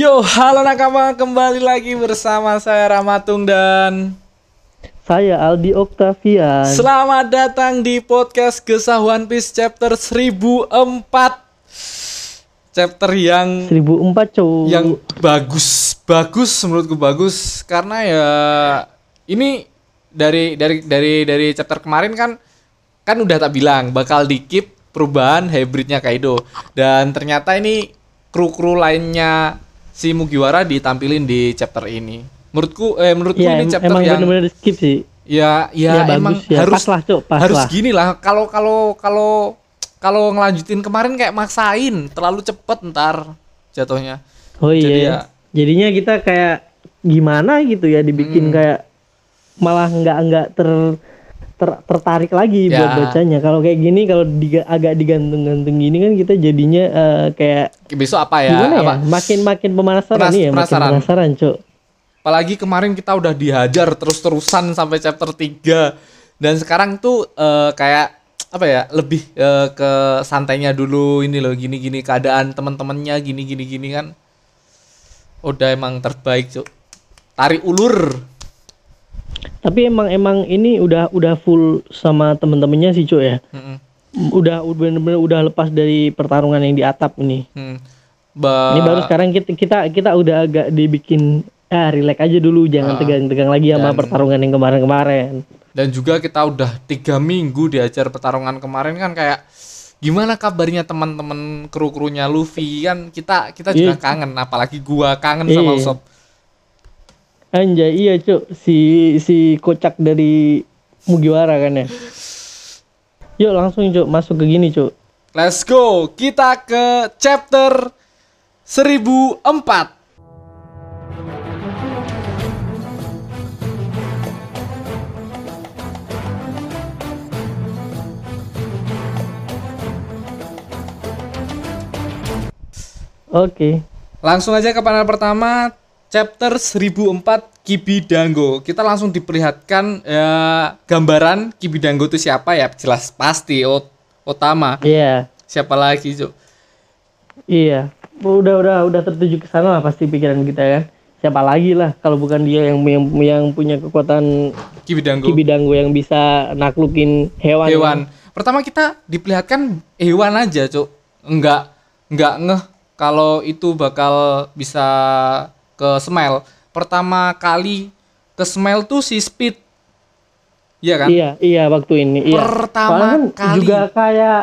Yo, halo nakama, kembali lagi bersama saya Ramatung dan Saya Aldi Octavian. selamat datang di podcast Gesah One Piece chapter 1004. Chapter yang 1004 cowok. yang bagus, bagus menurutku bagus karena ya ini dari dari dari dari chapter kemarin kan kan udah tak bilang bakal dikip perubahan hybridnya Kaido dan ternyata ini kru-kru lainnya si Mugiwara ditampilin di chapter ini. Menurutku eh menurutku Iya, ini em- chapter emang yang bener-bener skip sih. ya ya, Ya, emang bagus ya. harus Pas lah, Cuk, pas harus lah. gini lah kalau kalau kalau kalau ngelanjutin kemarin kayak maksain terlalu cepet ntar jatuhnya. Oh iya. Jadi ya. ya- Jadinya kita kayak gimana gitu ya dibikin Hmm. kayak malah nggak nggak ter, ter- tertarik lagi Ya. buat bacanya. Kalau kayak gini kalau diga- agak digantung-gantung gini kan kita jadinya eh, kayak besok apa ya? gimana apa? ya? Makin makin penasaran Penas- nih ya, penasaran. makin penasaran, Cuk. Apalagi kemarin kita udah dihajar terus-terusan sampai chapter 3 dan sekarang tuh eh, kayak apa ya? Lebih eh, ke santainya dulu ini loh gini-gini keadaan teman-temannya gini-gini gini kan. Udah emang terbaik, Cuk. Tarik ulur. Tapi emang emang ini udah udah full sama temen-temennya sih, Cuk ya. Mm-mm. Udah udah bener-bener udah lepas dari pertarungan yang di atap ini. Hmm. Ba- Ini baru sekarang kita kita kita udah agak dibikin ah relax aja dulu jangan tegang-tegang lagi sama Dan- pertarungan yang kemarin-kemarin. dan juga kita udah tiga minggu diajar pertarungan kemarin kan kayak gimana kabarnya teman-teman kru-krunya Luffy kan kita kita juga Iya. kangen apalagi gua kangen sama Iya. Usopp Anjay iya cuk si si kocak dari Mugiwara kan ya. Yuk langsung cuk masuk ke gini cuk. let's go kita ke chapter 1004 Oke. langsung aja ke panel pertama chapter 1004 Kibidango kita langsung diperlihatkan ya, gambaran Kibidango itu siapa ya jelas pasti Ot Otama Iya. siapa lagi Cuk? Iya. Udah udah udah tertuju ke sana lah pasti pikiran kita kan. Siapa lagi lah kalau bukan dia yang yang, yang punya kekuatan Kibidango kibidanggo yang bisa naklukin hewan. hewan. Pertama kita diperlihatkan hewan aja, Cuk. Enggak enggak ngeh kalau itu bakal bisa ke Smile. Pertama kali ke Smile tuh si Speed. Iya kan? Iya, iya waktu ini. Iya. Pertama Soalnya kan kali. juga kayak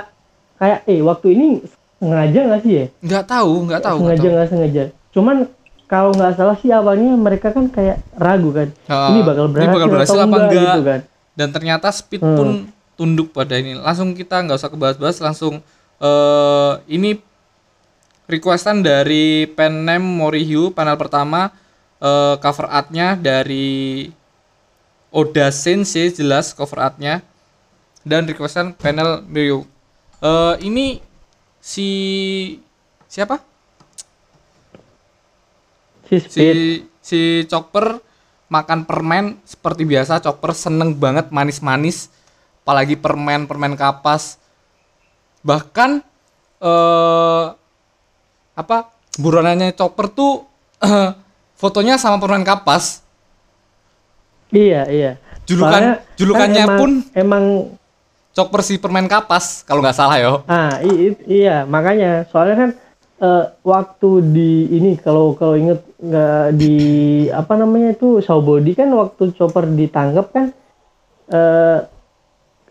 kayak eh waktu ini sengaja nggak sih ya? Enggak tahu, enggak tahu. enggak sengaja nggak sengaja. Cuman kalau nggak salah sih awalnya mereka kan kayak ragu kan. Ah, ini bakal ini berhasil, bakal berhasil atau apa enggak, enggak? gitu kan. Dan ternyata Speed Hmm. pun tunduk pada ini. Langsung kita nggak usah kebahas-bahas, langsung eh ini requestan dari Penem Morihyu panel pertama eh, cover artnya dari Oda Sensei jelas cover artnya dan requestan panel Morihyu. Eh ini si siapa? Si si Speed. si Chopper makan permen seperti biasa Chopper seneng banget manis-manis apalagi permen permen kapas bahkan eh apa buronannya Chopper tuh eh, fotonya sama permen kapas. Iya, iya. Julukan- Soalnya julukannya emang, pun- emang Chopper si permen kapas kalau nggak salah yo. Ah i- i- iya, makanya. Soalnya kan eh, waktu di ini kalau kalau inget nggak di apa namanya itu Saubody kan waktu Chopper ditangkap kan eh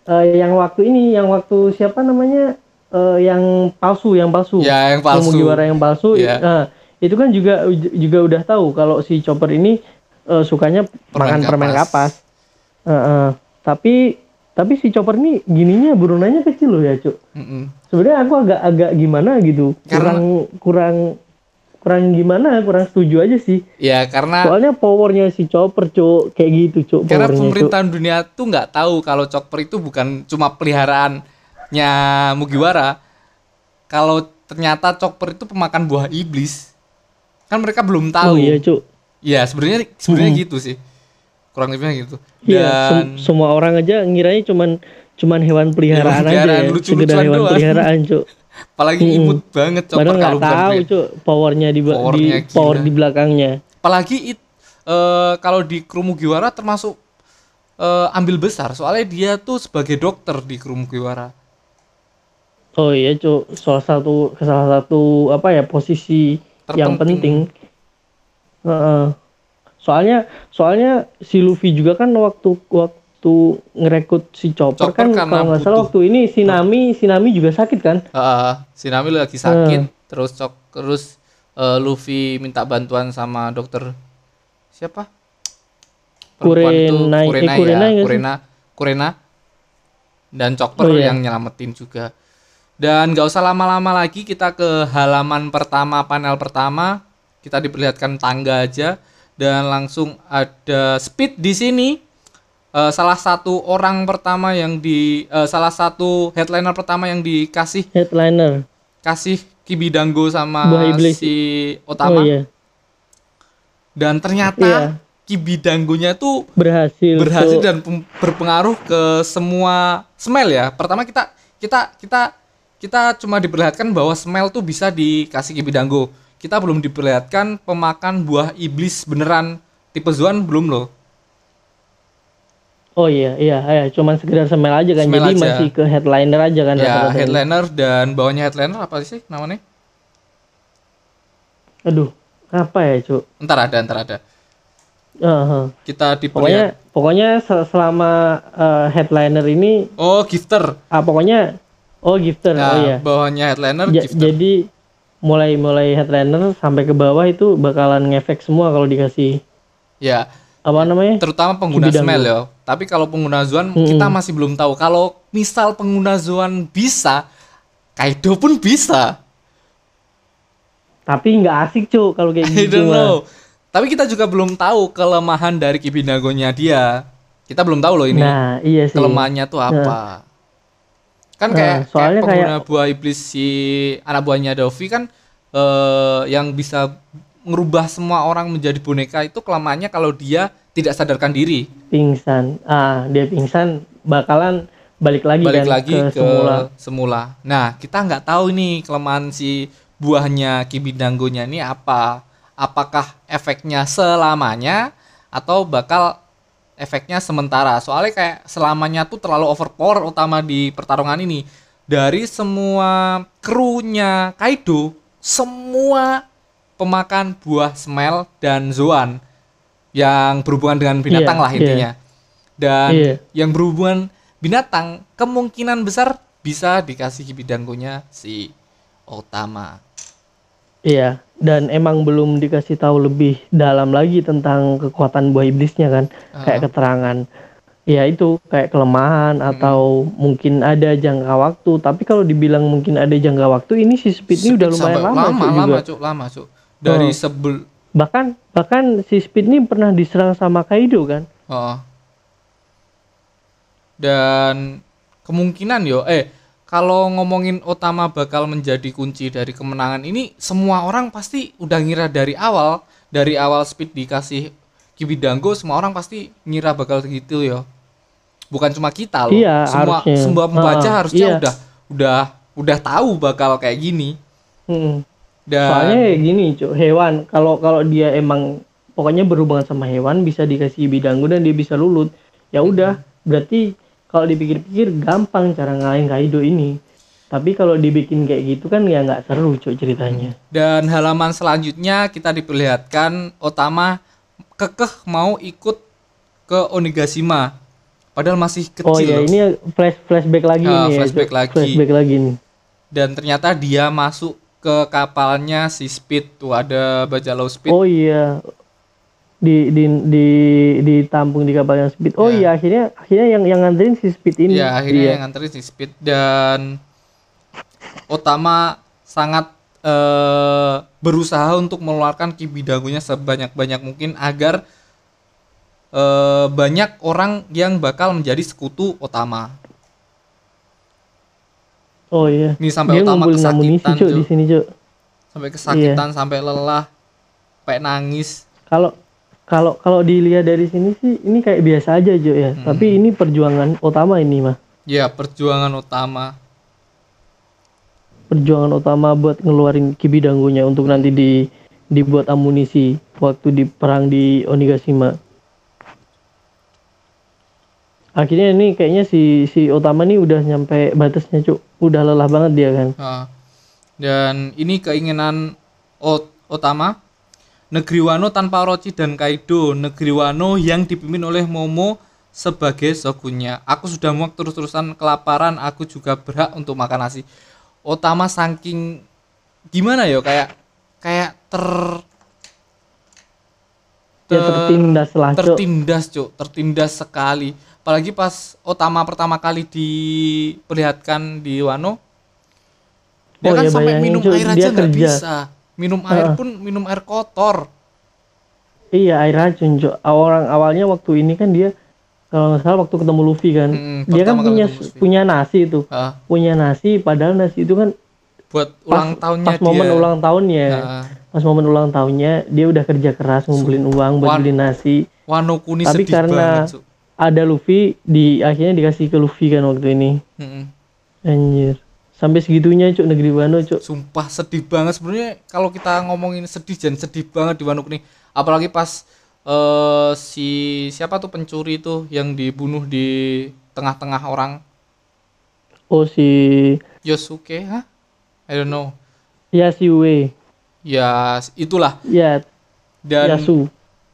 eh, yang waktu ini yang waktu siapa namanya eh, yang palsu yang palsu ya yang palsu Mugiwara yang palsu Iya. nah, itu kan juga juga udah tahu kalau si Chopper ini eh, sukanya Permen makan permen kapas. Eh, eh. tapi tapi si Chopper ini gininya burunannya kecil loh ya cuk Mm-mm. sebenarnya aku agak agak gimana gitu Karena- kurang kurang kurang gimana kurang setuju aja sih ya karena soalnya powernya si Chopper cuk kayak gitu cuk Karena Cuk. pemerintahan dunia tuh nggak tahu kalau Chopper itu bukan cuma peliharaannya Mugiwara. Kalau ternyata Chopper itu pemakan buah iblis. Kan mereka belum tahu. oh iya cuk Iya, sebenarnya sebenarnya gitu sih. Kurang lebihnya gitu. Iya, Dan sem- semua orang aja ngiranya cuman cuman hewan peliharaan Hewan peliharaan, aja ya, lucu-lucuan sekedar hewan doang. peliharaan, Cuk. Apalagi Mm-mm. imut banget Chopper kalau nggak tahu cuk powernya di, Powernya di gila. power di belakangnya. Apalagi it, eh, kalau di kru Mugiwara termasuk eh, ambil besar soalnya dia tuh sebagai dokter di kru Mugiwara. Oh iya cuk salah satu salah satu apa ya posisi yang Terpenting. penting. Heeh. Soalnya soalnya si Luffy juga kan waktu waktu ngerekrut si Chopper, Chopper kan kalau nggak salah waktu ini si Nami si Nami juga sakit kan? Heeh, si Nami lagi sakit, Eh. terus cok terus eh, Luffy minta bantuan sama dokter siapa? Kurenai- eh, Kurena Kurenai ya, nggak sih? Kurena, Kurena. Dan Chopper Oh, iya. yang nyelamatin juga. Dan nggak usah lama-lama lagi kita ke halaman pertama panel pertama. Kita diperlihatkan tangga aja dan langsung ada speed di sini. Eh, salah satu orang pertama yang di eh, salah satu headliner pertama yang dikasih Headliner. kasih Kibidango sama si Otama Oh iya. dan ternyata Iya. Kibidangonya tuh Berhasil. berhasil Cuk. dan berpengaruh ke semua smell ya. Pertama kita kita kita kita cuma diperlihatkan bahwa smell tuh bisa dikasih kibidango. Kita belum diperlihatkan pemakan buah iblis beneran tipe Zuan belum loh. Oh iya iya iya cuman sekedar smell aja kan. Smell Jadi aja. masih ke headliner aja kan ya headliner dan bawahnya headliner apa sih namanya? Aduh, apa ya, Cuk? Ntar ada ntar ada. Heeh. Kita Pokoknya diperlihat. pokoknya se- selama eh, headliner ini Oh gifter. ah pokoknya oh gifter. Nah, oh iya. bawahnya headliner Ja- gifter. jadi mulai mulai headliner sampai ke bawah itu bakalan ngefek semua kalau dikasih Ya, apa namanya? terutama pengguna smell ya. Tapi kalau pengguna Zuan kita masih belum tahu. Kalau misal pengguna Zuan bisa, Kaido pun bisa. Tapi nggak asik, Cuk, kalau kayak I gitu. don't mah. know. Tapi kita juga belum tahu kelemahan dari Kibidangonya dia. Kita belum tahu loh ini Nah, iya sih. kelemahannya tuh apa. Kan Nah, kayak, soalnya kayak pengguna kayak- buah iblis si anak buahnya Dovi kan eh, yang bisa ngerubah semua orang menjadi boneka itu kelemahannya kalau dia tidak sadarkan diri. Pingsan. Ah, dia pingsan bakalan balik lagi balik kan lagi ke, ke, semula. semula. Nah, kita nggak tahu nih kelemahan si buahnya Kibidangonya ini apa. Apakah efeknya selamanya atau bakal efeknya sementara? Soalnya kayak selamanya tuh terlalu overpower utama di pertarungan ini. Dari semua krunya Kaido, semua pemakan buah Smell dan Zoan yang berhubungan dengan binatang Iya, lah intinya. Dan Iya. yang berhubungan binatang kemungkinan besar bisa dikasih bidangonya si Otama. Iya, dan emang belum dikasih tahu lebih dalam lagi tentang kekuatan buah iblisnya kan, kayak keterangan. Ya itu kayak kelemahan atau mungkin ada jangka waktu. Tapi kalau dibilang mungkin ada jangka waktu, ini si Speed ini udah lumayan lama, lama, Cuk, lama, juga. Cuk, lama, Cuk. Dari Oh. sebel Bahkan bahkan si Speed ini pernah diserang sama Kaido kan? Oh. Dan kemungkinan yo eh kalau ngomongin Otama bakal menjadi kunci dari kemenangan ini semua orang pasti udah ngira dari awal dari awal speed dikasih Kibidango semua orang pasti ngira bakal gitu yo. Bukan cuma kita loh. Iya, semua harusnya. semua pembaca harusnya iya. udah udah udah tahu bakal kayak gini. Mm-mm. Dan Soalnya kayak gini, Cuk, hewan kalau kalau dia emang pokoknya berhubungan sama hewan bisa dikasih bidanggu dan dia bisa lulut. Ya udah, berarti kalau dipikir-pikir gampang cara ngalahin Kaido ini. Tapi kalau dibikin kayak gitu kan ya nggak seru, Cuk, ceritanya. Dan halaman selanjutnya kita diperlihatkan Otama kekeh mau ikut ke Onigashima. Padahal masih kecil Oh iya, ini flash flashback lagi Ah, nih ya, flashback Cuk. lagi. Flashback lagi nih. Dan ternyata dia masuk ke kapalnya si Speed tuh ada Bajalo Speed. Oh iya. Di di di ditampung di kapal yang speed. Oh Ya. iya, akhirnya akhirnya yang yang nganterin si speed ini. ya akhirnya Iya. yang nganterin si Speed dan Otama sangat eh, berusaha untuk mengeluarkan kibidagunya sebanyak-banyak mungkin agar eh, banyak orang yang bakal menjadi sekutu Otama. Oh iya. Ini sampai Dia Otama kesakitan, Cuk. di sini, Cuk. sampai kesakitan Iya. sampai lelah sampai nangis Kalau kalau kalau dilihat dari sini sih ini kayak biasa aja Jo ya. Hmm. Tapi ini perjuangan utama ini mah. ya perjuangan utama perjuangan utama buat ngeluarin Kibidangonya untuk nanti di dibuat amunisi waktu di perang di Onigashima. Akhirnya ini kayaknya si si Otama nih udah nyampe batasnya cuk, udah lelah banget dia kan. Ah. dan ini keinginan Ot- Otama negeri Wano tanpa Orochi dan Kaido. Negeri Wano yang dipimpin oleh Momo sebagai shogunnya aku sudah muak terus-terusan kelaparan. Aku juga berhak untuk makan nasi. Otama saking gimana ya kayak kayak ter Dia tertindas lah tertindas cuk. Tertindas sekali. Apalagi pas Otama pertama kali diperlihatkan di Wano dia Oh, kan ya sampai bayangin, minum air aja nggak bisa minum air pun minum air kotor Iya air racun cuk. Orang awalnya waktu ini kan dia kalau nggak salah waktu ketemu Luffy kan, Mm, dia kan punya punya nasi itu, Ah, punya nasi padahal nasi itu kan buat pas, ulang tahunnya pas momen dia ulang tahunnya, Ah, pas momen ulang tahunnya dia udah kerja keras ngumpulin uang buat Wan- beli nasi. Wano Kuni Tapi sedih karena- banget. Ada Luffy di akhirnya dikasih ke Luffy kan waktu ini. Mm-mm. Anjir. Sampai segitunya cuk negeri Wano cuk. sumpah sedih banget sebenarnya kalau kita ngomongin sedih dan sedih banget di Wano Kuni apalagi pas eh, si siapa tuh pencuri itu yang dibunuh di tengah-tengah orang Oh si Yosuke hah I don't know Yasiue. ya itulah Ya dan Yasu.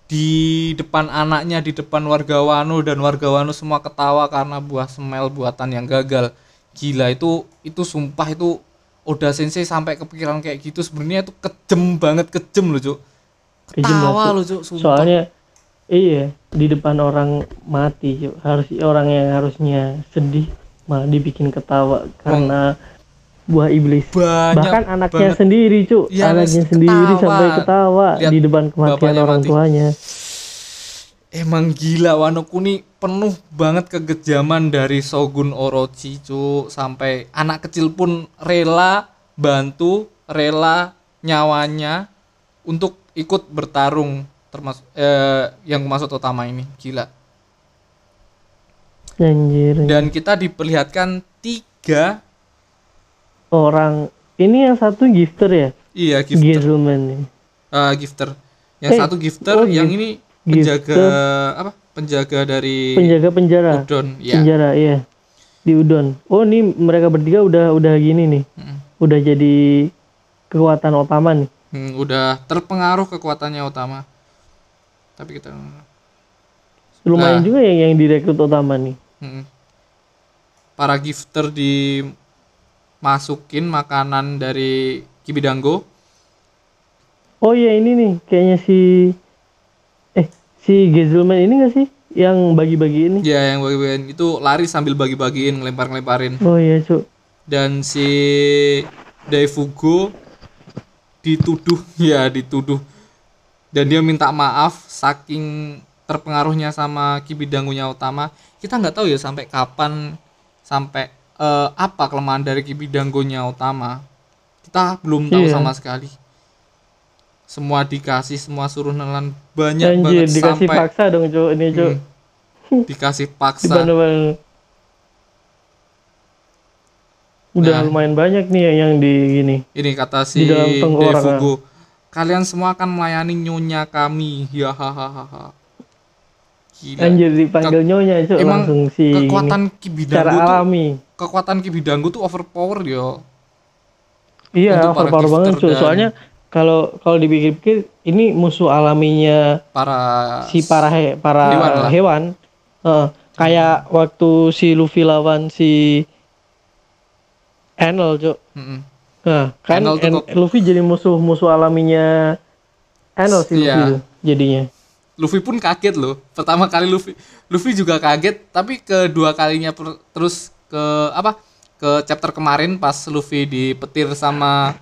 di depan anaknya di depan warga Wano dan warga Wano semua ketawa karena buah semel buatan yang gagal gila itu itu sumpah itu Oda Sensei sampai kepikiran kayak gitu sebenarnya itu kejem banget kejem loh cuk ketawa loh cuk sumpah Soalnya iya di depan orang mati cuk. Harus orang yang harusnya sedih malah dibikin ketawa karena buah iblis. banyak Bahkan anaknya banget. sendiri cuk, Iya, anaknya ketawa. sendiri sampai ketawa Lihat di depan kematian orang mati. tuanya. Emang gila Wano Kuni penuh banget kekejaman dari Shogun Orochi cu sampai anak kecil pun rela bantu rela nyawanya untuk ikut bertarung termasuk eh, yang masuk utama ini. Gila. Anjir. dan kita diperlihatkan tiga Orang. Ini yang satu gifter ya, iya gifter. Gizelman nih. eh, gifter. Yang Eh, satu gifter oh, yang gif- ini penjaga gifter. apa penjaga dari Penjaga penjara. Udon ya Penjara iya. Di Udon. Oh, ini mereka bertiga udah udah gini nih. Mm. Udah jadi kekuatan utama nih. Hmm, udah terpengaruh kekuatannya utama. Tapi kita Lumayan Nah. juga yang yang direkrut utama nih. hmm, para gifter dimasukin makanan dari Kibidango. Oh iya ini nih kayaknya si si Gezelman ini gak sih yang bagi-bagi ini? Ya yang bagi-bagian itu lari sambil bagi-bagiin, ngelempar-ngelemparin. Oh iya cuk. Dan si Daifugo dituduh, ya dituduh. Dan dia minta maaf saking terpengaruhnya sama Kibidangonya utama. Kita nggak tahu ya sampai kapan, sampai eh, apa kelemahan dari Kibidangonya utama. Kita belum tahu Iya. sama sekali. Semua dikasih, semua suruh nelan banyak Anjir banget dikasih sampai paksa dong cuk ini cuk. Hmm, dikasih paksa. Dibantu Udah Nah. lumayan banyak nih yang, yang di gini. Ini kata si. Defugo. Kalian semua akan melayani nyonya kami. Ya hahaha. Gila. Anjir dipanggil nyonya cuk Emang langsung si kekuatan gini. Kibidango secara tuh alami. kekuatan Kibidango tuh overpower yo. Iya, untuk overpower banget cuy. Soalnya kalau kalau dipikir-pikir ini musuh alaminya Para si para he- para Hewan lah. hewan. Heeh. kayak waktu si Luffy lawan si Enel, Cuk. Mm-mm. Nah, kan Enel En- kok- Luffy jadi musuh-musuh alaminya Enel si Luffy Iya. tuh jadinya. Luffy pun kaget loh. Pertama kali Luffy Luffy juga kaget, tapi kedua kalinya per- terus ke apa? Ke chapter kemarin pas Luffy dipetir sama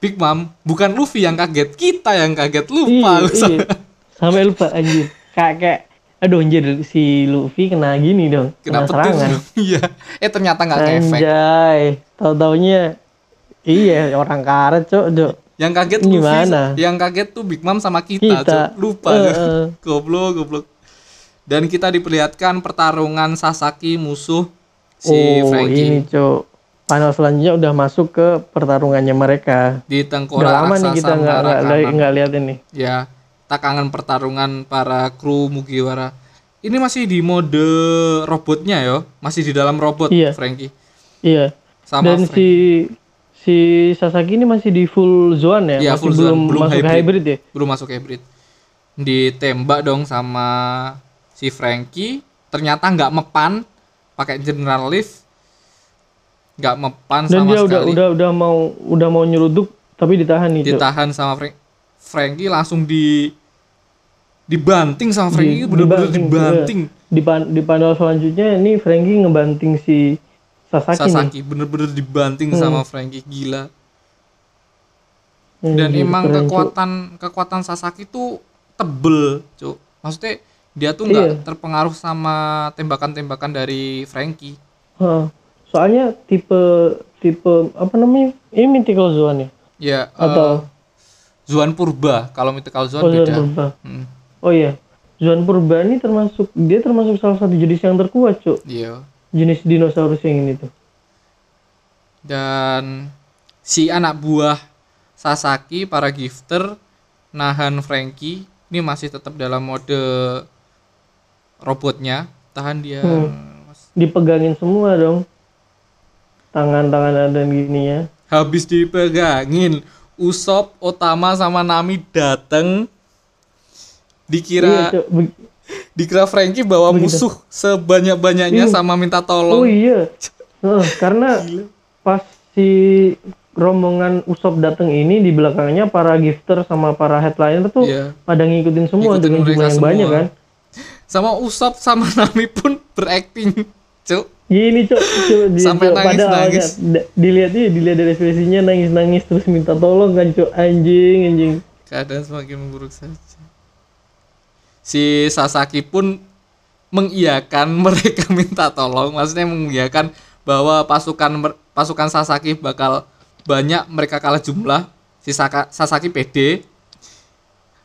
Big Mom, bukan Luffy yang kaget, kita yang kaget. Lupa Iya, iya. Sampai lupa anjir. Kayak aduh anjir si Luffy kena gini dong. Kena Kena, serangan. Iya. Eh ternyata nggak ngefek. Anjay, tahu-taunya iya orang karet, Cuk, Cuk. Yang kaget Gimana? Luffy, yang kaget tuh Big Mom sama kita, Kita. Cuk. Lupa. Cuk. eh. Goblok, goblok. Dan kita diperlihatkan pertarungan Sasaki musuh si oh, Frankie. ini, Cuk. Panel selanjutnya udah masuk ke pertarungannya mereka. di Udah tengkorak lama nih kita nggak lihat ini. ya tak kangen pertarungan para kru Mugiwara ini masih di mode robotnya yo masih di dalam robot Iya. Frankie Iya. sama Dan Frank- si si Sasaki ini masih di full zone ya, Iya, masih full belum, zone, belum masuk hybrid. hybrid. ya. belum masuk hybrid ditembak dong sama si Frankie ternyata nggak mepan pakai general lift nggak mepan Dan sama dia udah sekali udah udah mau udah mau nyeruduk tapi ditahan nih. Cok. ditahan sama Frank Frankie langsung di dibanting sama Frankie Di- bener-bener dibanting, dibanting Di, pan, di panel selanjutnya ini Frankie ngebanting si Sasaki. Sasaki bener-bener dibanting sama Frankie gila Hmm, dan gitu, emang keren, Cok. kekuatan kekuatan Sasaki tuh tebel cuk maksudnya dia tuh nggak Iya. terpengaruh sama tembakan-tembakan dari Frankie Heeh. Soalnya tipe tipe apa namanya? Ini mythical zone ya? ya eh, Atau Zuan Purba kalau Mythical Zone oh, beda purba. Hmm, Oh iya. Zone purba ini termasuk dia termasuk salah satu jenis yang terkuat, Cuk. iya Jenis dinosaurus yang ini tuh. dan si anak buah Sasaki para gifter nahan Frankie ini masih tetap dalam mode robotnya tahan dia Dipegangin semua dong. Tangan-tangan dan gini ya. habis dipegangin Usop Otama sama Nami dateng Iya, dikira. Be- dikira Frankie bawa musuh sebanyak-banyaknya sama minta Oh tolong iya. Heeh, karena pas si rombongan Usop datang ini di belakangnya para gifter sama para headliner tuh Iya. pada ngikutin semua Ngikutin dengan jumlah yang semua. banyak kan. sama Usop sama Nami pun berakting cuk Gini cok, cok dia, Sampai cok, pada nangis-nangis. awalnya da- dilihat dia, dilihat dari ekspresinya nangis-nangis terus minta tolong kan cok. Anjing anjing. keadaan semakin memburuk saja. Si Sasaki pun mengiyakan mereka minta tolong. Maksudnya mengiyakan bahwa pasukan pasukan Sasaki bakal banyak mereka kalah jumlah. Si Saka- Sasaki PD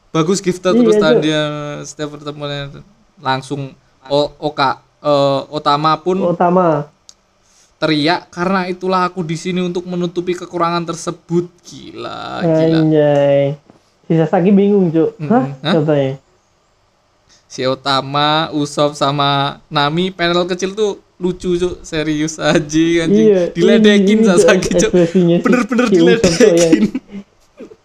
bagus gifter Iya, terus tadi setiap pertemuan langsung o, Oka eh, Otama pun Utama. teriak karena itulah aku di sini untuk menutupi kekurangan tersebut gila gila Anjay. Si Sasaki bingung cok. Hah? Hah? Katanya. si Otama, Usop sama Nami panel kecil tuh lucu cuk serius aja anjing Iya. diledekin ini, Sasaki cuk bener-bener si Cok, yang, diledekin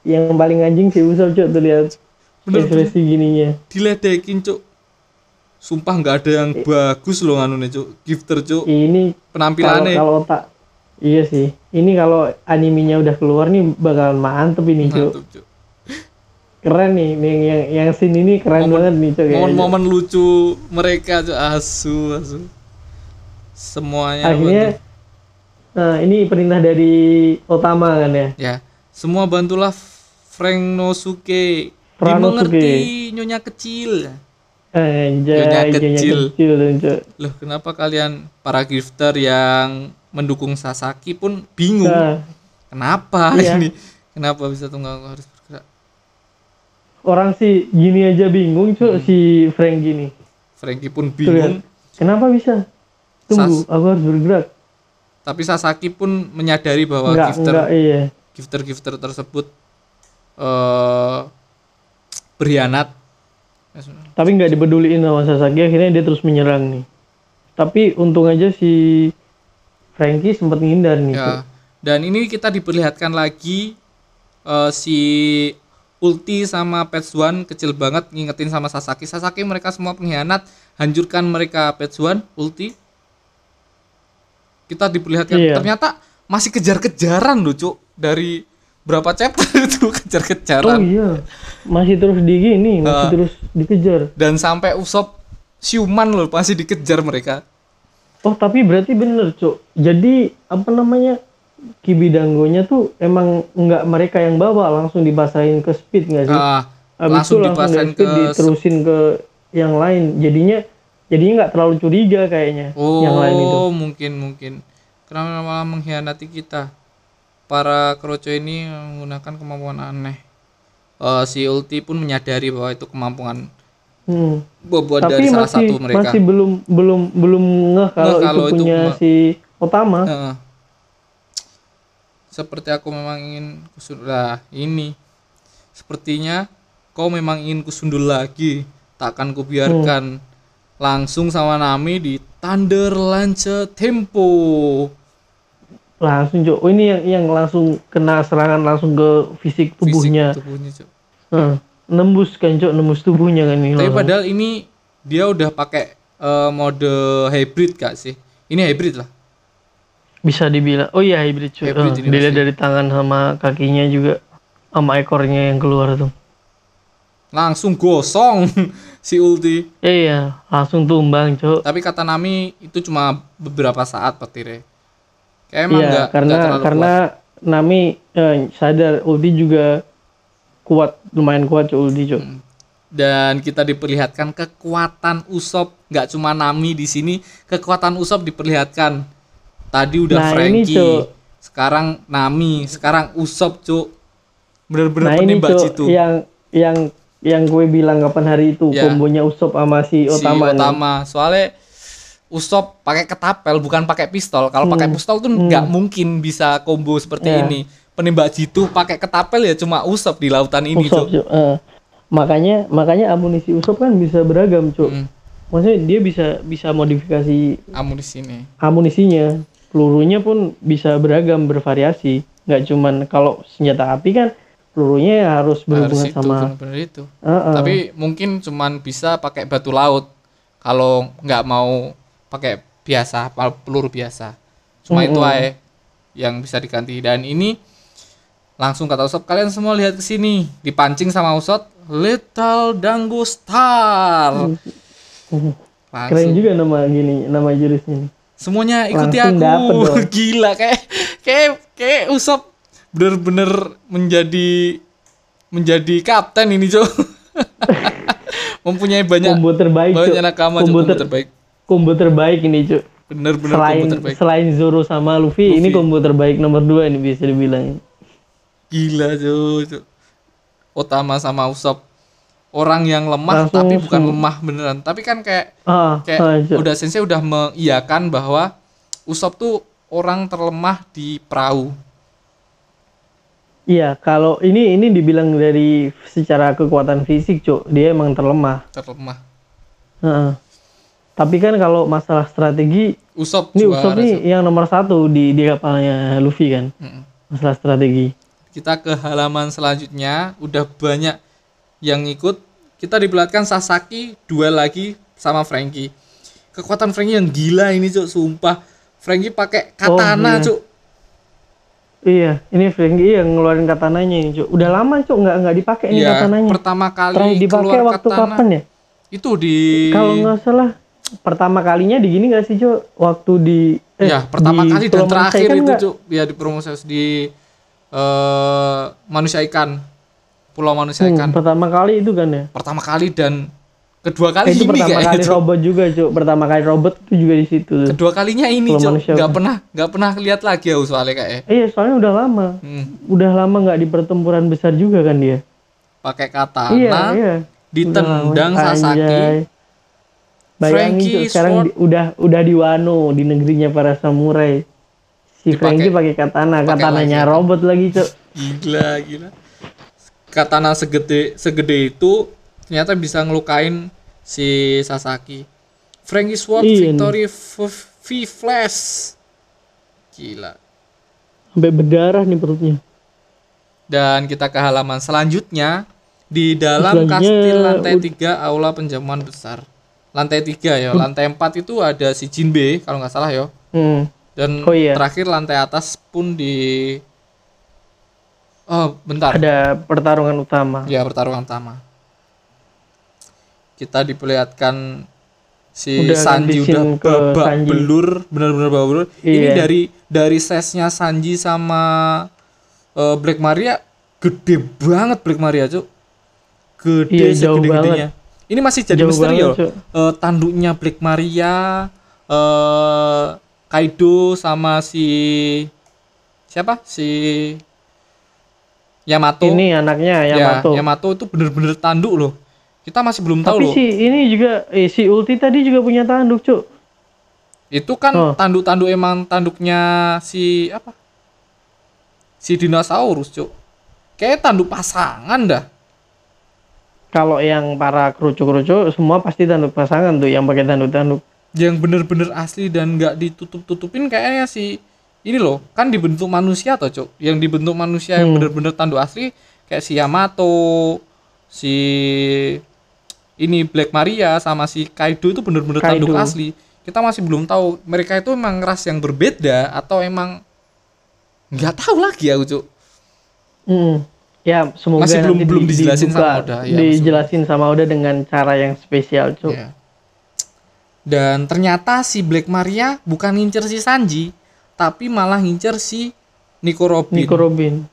yang paling anjing si Usop cok tuh lihat Bener, ekspresi gininya. diledekin cuk sumpah nggak ada yang bagus loh nganu nih cuk. Gifter cuk. Ini penampilannya. kalau tak iya sih. Ini kalau animenya udah keluar nih bakalan mantep ini cuk. Keren nih, nih yang yang scene ini keren banget nih kayaknya. momen-momen lucu mereka cuk. Asu asu. Semuanya akhirnya nah ini perintah dari Otama kan ya? Ya, semua bantulah Frank Nosuke. Frank Dimengerti nyonya kecil. Anjay kecil. kecil. Loh, kenapa kalian para gifter yang mendukung Sasaki pun bingung? nah Kenapa Iya. ini? Kenapa bisa tunggal harus bergerak? orang sih gini aja bingung Cok, Hmm. si Frank gini Frankie pun Tuh bingung, kenapa bisa tunggu Sas- aku harus bergerak tapi Sasaki pun menyadari bahwa enggak gifter enggak iya gifter-gifter tersebut eh berkhianat. Tapi nggak dipeduliin sama Sasaki akhirnya dia terus menyerang nih tapi untung aja si Frankie sempat menghindar nih. Ya. Dan ini kita diperlihatkan lagi eh, si Ulti sama Petsuan kecil banget ngingetin sama Sasaki. Sasaki mereka semua pengkhianat, hancurkan mereka Petsuan, Ulti. Kita diperlihatkan Iya. ternyata masih kejar-kejaran loh, Cuk. Dari berapa chapter itu oh kejar-kejaran. iya masih terus di gini masih Ah. terus dikejar Dan sampai Usop siuman loh masih dikejar mereka. Oh tapi berarti bener cuk. Jadi apa namanya kibidanggonya tuh emang nggak mereka yang bawa langsung dibasahin ke speed nggak sih? Ah, Habis langsung itu langsung dipasain dari speed ke diterusin ke yang lain. Jadinya jadinya nggak terlalu curiga kayaknya Oh, yang lain itu. mungkin mungkin. Kenapa malah mengkhianati kita? Para kroco ini menggunakan kemampuan aneh. Eh, si Ulti pun menyadari bahwa itu kemampuan Hmm. Tapi dari salah masih satu mereka. masih belum belum belum ngeh kalau, kalau itu itu punya si Otama. Heeh. seperti aku memang ingin kusundul lah ini sepertinya kau memang ingin kusundul lagi takkan kubiarkan langsung sama Nami di Thunder Lance Tempo langsung cok oh ini yang yang langsung kena serangan langsung ke fisik tubuhnya Fisik tubuhnya. Cuk. Heeh. nembus kan cok nembus tubuhnya kan ini tapi langsung. padahal ini dia udah pakai eh, mode hybrid gak sih. Ini hybrid lah. Bisa dibilang oh iya hybrid cuy Hybrid ini dilihat dari tangan sama kakinya juga sama ekornya yang keluar tuh. Langsung gosong si ulti. Iya langsung tumbang cok tapi kata Nami itu cuma beberapa saat petirnya kayak emang iya nggak karena terlalu karena Nami eh, sadar ulti juga kuat lumayan kuat cok ulti cok Hmm. dan kita diperlihatkan kekuatan Usop nggak cuma Nami di sini kekuatan Usop diperlihatkan tadi udah Nah, ini, Frankie Cuk. sekarang Nami sekarang Usop cuk bener-bener nah penembak cok jitu yang yang yang gue bilang kapan hari itu Ya. kombonya Usop sama si si Otama nih. Otama soalnya Usop pakai ketapel bukan pakai pistol. Kalau pakai pistol tuh nggak mungkin bisa combo seperti Hmm. Ya. ini. Penembak jitu pakai ketapel ya cuma Usop di lautan ini Usop cuk. cok Eh, makanya makanya amunisi Usop kan bisa beragam cok Hmm, maksudnya dia bisa bisa modifikasi amunisi ini amunisinya. Pelurunya pun bisa beragam bervariasi. Nggak cuman kalau senjata api kan pelurunya harus harus berhubungan itu sama bener-bener itu. Heeh. tapi mungkin cuman bisa pakai batu laut. Kalau nggak mau pakai biasa peluru biasa. Cuma itu aja yang bisa diganti. Dan ini langsung kata Usop kalian semua lihat ke sini dipancing sama Usop Little Dango Star. Keren langsung. Juga nama gini nama jurusnya semuanya ikuti Langsung dapet aku dong. gila kayak kayak kayak Usop bener-bener menjadi menjadi kapten ini Cok mempunyai banyak combo terbaik banyak nakama combo ter- terbaik combo terbaik ini cuk. Bener-bener selain combo terbaik. selain Zoro sama Luffy, ini Luffy. combo terbaik nomor dua ini bisa dibilang. Gila Cok. Otama sama Usop orang yang lemah Langsung tapi bukan lemah beneran. Tapi kan kayak ah, kayak ah, udah sensei udah mengiyakan bahwa Usop tuh orang terlemah di perahu. Iya kalau ini ini dibilang dari secara kekuatan fisik cuk. Dia emang terlemah. Terlemah. Heeh. Tapi kan kalau masalah strategi Usop ini Usopp nih Cok. yang nomor satu di di kapalnya Luffy kan. Mm-mm. masalah strategi. Kita ke halaman selanjutnya. Udah banyak yang ikut. Kita diperlihatkan Sasaki duel lagi sama Frankie. Kekuatan Frankie yang gila ini cuk sumpah. Frankie pakai katana iya. cuk. Iya ini Frankie yang ngeluarin katananya ini cuk. Udah lama cuk nggak nggak dipakai ini ya katananya. pertama kali terakhir dipakai keluar waktu katana. kapan ya? Itu di kalau nggak salah pertama kalinya di gini nggak sih cuk? Waktu di eh, ya pertama di kali dan terakhir kan itu nggak? cuk. Ya di proses di eh manusia ikan. Pulau manusia Hmm, ikan. pertama kali itu kan ya? Pertama kali dan kedua Eh, kali itu ini pertama kali Cuk. robot juga cuk. Pertama kali robot itu juga di situ. Tuh. kedua kalinya ini manusia nggak pernah nggak pernah lihat lagi aku soalnya kayak. Iya soalnya udah lama. Hmm. udah lama nggak di pertempuran besar juga kan dia? Pakai katana iya iya. ditendang. Sasaki. Anjay. Bayangin Frankie Cuk, sekarang di- udah udah di Wano di negerinya para samurai. Si Frankie pakai katana pakai katananya lagi. robot lagi cuk gila gila. Katana segede segede itu ternyata bisa ngelukain si Sasaki. Frankie Sword Iya. Victory V Flash. Gila. Sampai berdarah nih perutnya. Dan kita ke halaman selanjutnya. Di dalam Selanjutnya, kastil lantai ud- 3 aula penjamuan besar lantai 3 ya lantai 4 itu ada si Jinbe kalau nggak salah ya. Hmm. dan Oh iya. terakhir lantai atas pun di oh bentar. Ada pertarungan utama. Ya pertarungan utama. Kita diperlihatkan si Udah Sanji udah babak Sanji. belur benar-benar babak belur. Ini Iya. dari dari sesnya Sanji sama eh, Black Maria gede banget Black Maria cuk. Gede Iya, jauh segede-gedenya ini masih jadi Jauh misteri ya Cuk. Eh, tanduknya Black Maria eh Kaido sama si siapa si Yamato ini anaknya Ya, Yamato Yamato itu bener-bener tanduk loh. Kita masih belum tahu tapi loh. si ini juga eh, si Ulti tadi juga punya tanduk cuk Itu kan Oh. tanduk-tanduk emang tanduknya si apa? si dinosaurus cuk kayak tanduk pasangan dah Kalau yang para kerucu-kerucu semua pasti tanduk pasangan tuh yang pakai tanduk-tanduk. yang bener-bener asli dan nggak ditutup-tutupin kayaknya si ini loh kan dibentuk manusia toh cuk yang dibentuk manusia yang Hmm. bener-bener tanduk asli kayak si Yamato si ini Black Maria sama si Kaido itu bener-bener tanduk asli kita masih belum tahu mereka itu emang ras yang berbeda atau emang nggak tahu lagi aku cuk Hmm. Ya semoga Masih belum- nanti belum dijelasin dibuka- sama Oda, ya, dijelasin sama Oda dengan cara yang spesial, Cuk. Ya. Dan ternyata si Black Maria bukan ngincer si Sanji, tapi malah ngincer si Nico Robin. Nico Robin.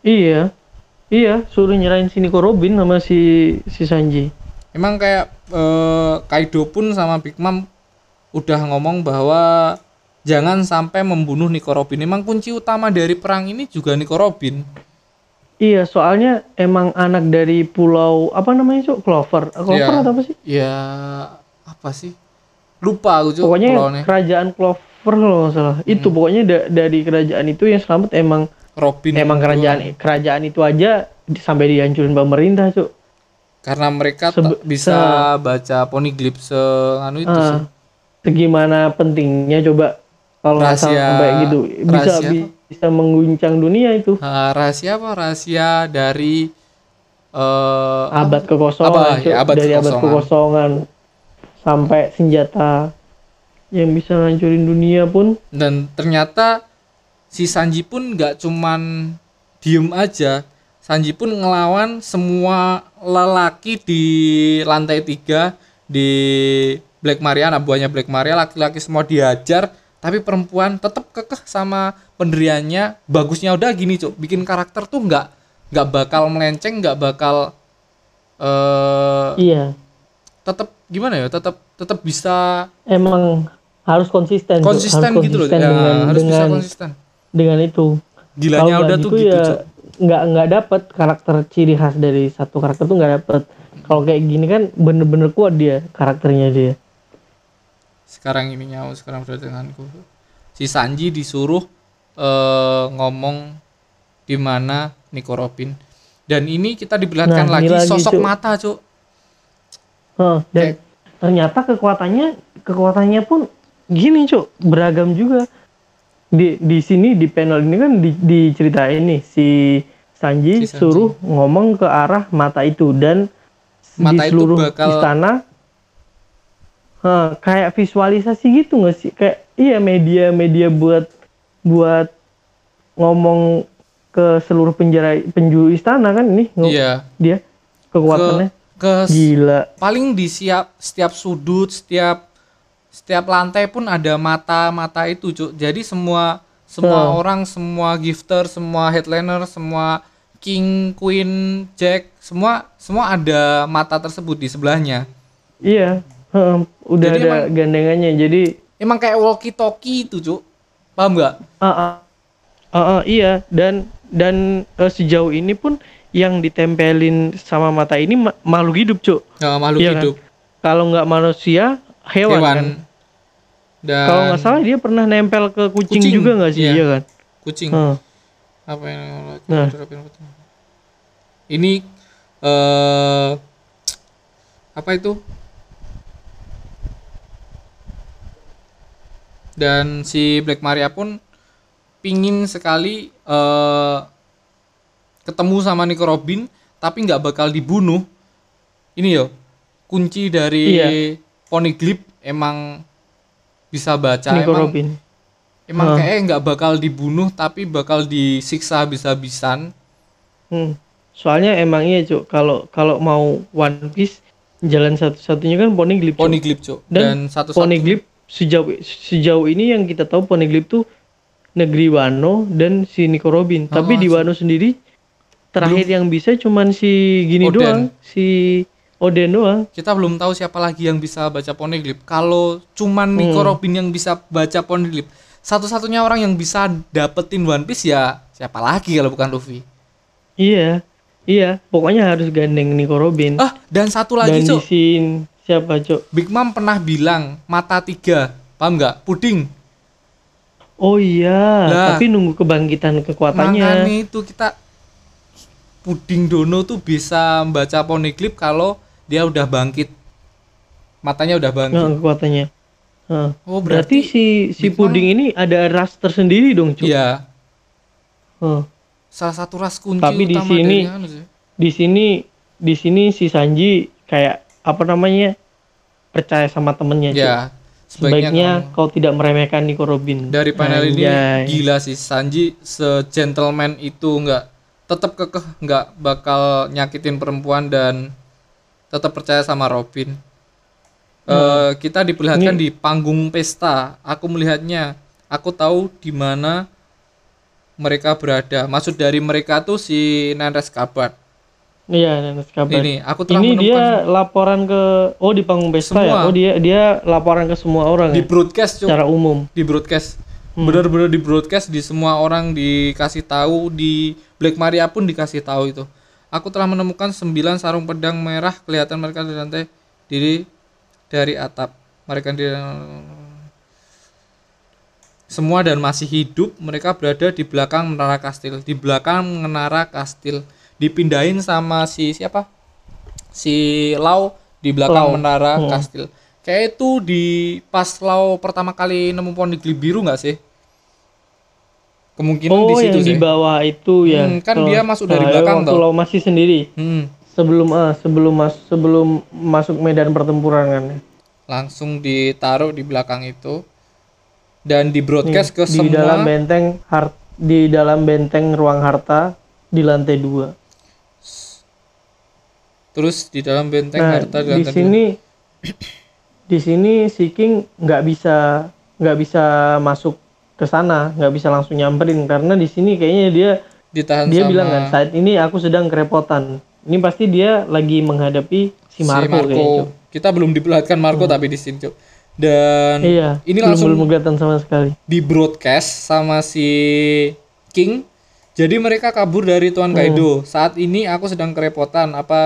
Iya. Iya, suruh nyerahin si Nico Robin sama si si Sanji. Emang kayak eh, Kaido pun sama Big Mom udah ngomong bahwa jangan sampai membunuh Nico Robin. Emang kunci utama dari perang ini juga Nico Robin. Iya, soalnya emang anak dari pulau apa namanya, Cuk? Clover. Clover Iya. atau apa sih? Ya apa sih? Lupa aku Cuk, Pokoknya pulaunya. kerajaan Clover kalau nggak salah. Itu Hmm. pokoknya da- dari kerajaan itu yang selamat emang Robin. emang kerajaan kerajaan itu aja sampai dihancurin pemerintah, Cuk. Karena mereka Sebe- bisa baca poneglyph seanu itu sih. Ah, gimana pentingnya coba kalau nggak salah Rahasia- gitu bisa rahasia? bi- bisa mengguncang dunia itu. Eh, rahasia apa? Rahasia dari eh abad kekosongan Apa? Ya, abad dari abad kekosongan. kekosongan sampai senjata yang bisa ngancurin dunia pun. Dan ternyata si Sanji pun nggak cuman diem aja. Sanji pun ngelawan semua lelaki di lantai tiga di Black Maria anak buahnya Black Maria laki-laki semua dihajar tapi perempuan tetap kekeh sama pendiriannya bagusnya udah gini cuk. Bikin karakter tuh nggak nggak bakal melenceng nggak bakal eh iya. tetap gimana ya tetap tetap bisa emang harus konsisten konsisten harus gitu loh. konsisten ya, dengan harus bisa dengan konsisten. dengan itu. Gilanya Kalau udah nggak tuh gitu gitu ya nggak nggak dapet karakter ciri khas dari satu karakter tuh nggak dapet. Kalau kayak gini kan bener-bener kuat dia karakternya dia sekarang ini nyawa sekarang udah denganku. Si Sanji disuruh eh, ngomong di mana Nico Robin. Dan ini kita diperlihatkan Nah, lagi, lagi, sosok Cuk. mata cuk. Hah, dan Kayak- ternyata kekuatannya kekuatannya pun gini cuk. Beragam juga. Di di sini di panel ini kan di, diceritain nih si Sanji, Si Sanji. suruh ngomong ke arah mata itu. Dan Mata di itu seluruh bakal- istana Hah, kayak visualisasi gitu nggak sih? Kayak iya media media buat buat ngomong ke seluruh penjara penjuru istana kan ini iya. dia kekuatannya. Ke gila. paling di siap setiap sudut setiap setiap lantai pun ada mata-mata itu cuk. Jadi semua semua Hmm. orang semua gifter semua headliner semua king queen jack semua semua ada mata tersebut di sebelahnya. Iya, udah Jadi ada emang- gandengannya. Jadi, emang kayak walkie talkie itu cuk paham nggak ah, ah, ah, ah, iya. Dan dan eh, sejauh ini pun yang ditempelin sama mata ini ma- makhluk hidup, cuk. Nggak, makhluk Iya kan? hidup Kalau nggak manusia, hewan. hewan kan? dan Kalau nggak salah dia pernah nempel ke kucing, Kucing, juga nggak sih, iya. iya kan? kucing Heeh. apa yang Nah. ini eh apa itu dan si Black Maria pun pingin sekali eh ketemu sama Nico Robin tapi nggak bakal dibunuh ini yo kunci dari Iya. Poneglyph emang bisa baca Nico emang Robin. Emang Hah. kayaknya nggak bakal dibunuh tapi bakal disiksa habis-habisan. Hmm. Soalnya emang iya, cuk. Kalau kalau mau One Piece jalan satu-satunya kan Poneglyph. Cuk. Poneglyph, Cuk. Dan Dan, satu-satu Poneglyph sejauh sejauh ini yang kita tahu Poneglyph tuh negeri Wano dan si Nico Robin. Oh, Tapi di Wano sendiri terakhir yang bisa cuman si gini Oden. doang, si Oden doang. kita belum tahu siapa lagi yang bisa baca Poneglyph. Kalau cuman Nico Hmm. Robin yang bisa baca Poneglyph, satu-satunya orang yang bisa dapetin One Piece ya siapa lagi kalau bukan Luffy. Iya. Iya, pokoknya harus gandeng Nico Robin. Ah, dan satu dan lagi, di Cuk. scene siapa, Cuk? Big Mom pernah bilang mata tiga, paham nggak? Puding. Oh iya, Lah. tapi nunggu kebangkitan kekuatannya. Makanya itu kita Puding Dono tuh bisa membaca poneglyph kalau dia udah bangkit. Matanya udah bangkit. Nah, kekuatannya. Nah, Oh, berarti, berarti si si puding ini ada ras tersendiri dong, Cuk. Iya, Nah, salah satu ras kunci Tapi di sini- dari anu di sini di sini si Sanji kayak apa namanya? percaya sama temennya. Ya, sebaiknya Sebaiknya kau tidak meremehkan Nico Robin. dari panel ini Anjay. gila sih Sanji se-gentleman itu nggak tetap kekeh nggak bakal nyakitin perempuan dan tetap percaya sama Robin. Eh, kita diperlihatkan Ini- di panggung pesta. Aku melihatnya. Aku tahu di mana mereka berada. Maksud dari mereka tuh si Nanes Kabat. Iya, kabar. Ini aku telah Ini menemukan dia laporan ke oh di panggung pesta ya. Oh dia dia laporan ke semua orang di ya, broadcast Cuk. secara umum. di broadcast Hmm. benar-benar di broadcast di semua orang dikasih tahu di Black Maria pun dikasih tahu itu aku telah menemukan sembilan sarung pedang merah kelihatan mereka di lantai diri dari atap mereka di semua dan masih hidup mereka berada di belakang menara kastil di belakang menara kastil dipindahin sama si siapa si Lau di belakang Lau. menara Hmm. kastil kayak itu di pas Lau pertama kali nemu poneglyph biru nggak sih kemungkinan di Oh situ yang sih di bawah itu ya. Hmm, kan dia masuk dari Ah, belakang toh. lo masih sendiri Hmm, sebelum ah sebelum mas sebelum masuk medan pertempuran kan. langsung ditaruh di belakang itu dan di broadcast ke di semua dalam benteng har di dalam benteng ruang harta di lantai dua. Terus di dalam benteng Nah harta di sini di sini si King nggak bisa nggak bisa masuk ke sana nggak bisa langsung nyamperin. Karena di sini kayaknya dia ditahan dia sama bilang kan saat ini aku sedang kerepotan. Ini pasti dia lagi menghadapi si Marco, kayaknya Cuk. kita belum diperlihatkan Marco tapi di sini Cuk. dan iya ini belum langsung belum kelihatan sama sekali. di broadcast sama si King jadi mereka kabur dari Tuan Hmm. Kaido. Saat ini aku sedang kerepotan. Apa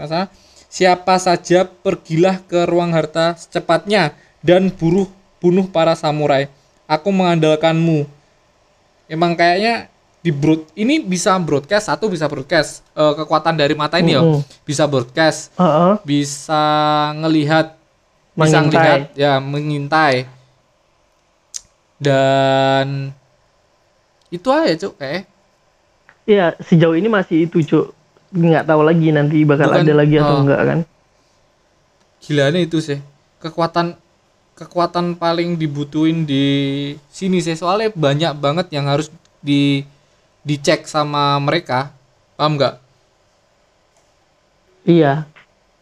eh, siapa saja pergilah ke ruang harta secepatnya dan buruh bunuh para samurai. Aku mengandalkanmu. Emang kayaknya di broad ini bisa broadcast? Satu bisa broadcast. Eh, kekuatan dari mata ini ya? Bisa broadcast. Heeh. bisa ngelihat bisa Mengintai. ngelihat ya mengintai. Dan itu aja cuk. Kayak Iya sejauh ini masih itu cuk. Nggak tahu lagi nanti bakal Bukan- ada lagi atau oh. enggak kan? Gilanya itu sih. Kekuatan kekuatan paling dibutuhin di sini sih. Soalnya banyak banget yang harus di dicek sama mereka. Paham nggak? Iya.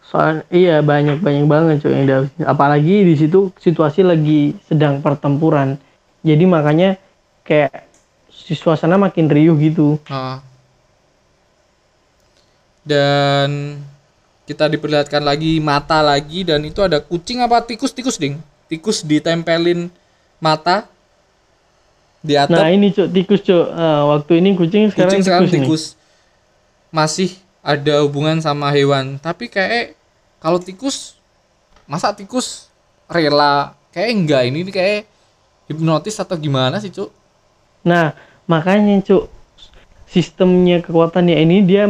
Soal iya banyak banyak banget cuy yang apalagi di situ situasi lagi sedang pertempuran. Jadi makanya kayak suasana makin riuh gitu. Ah. dan kita diperlihatkan lagi mata lagi dan itu ada kucing apa tikus tikus ding tikus ditempelin mata di atap Nah, ini cuy tikus cuy. Ah, waktu ini kucing sekarang kucing tikus, sekarang nih. tikus masih ada hubungan sama hewan tapi kayak kalau tikus masa tikus rela kayak enggak ini kayak hipnotis atau gimana sih cuk Nah, makanya cuy sistemnya kekuatannya ini dia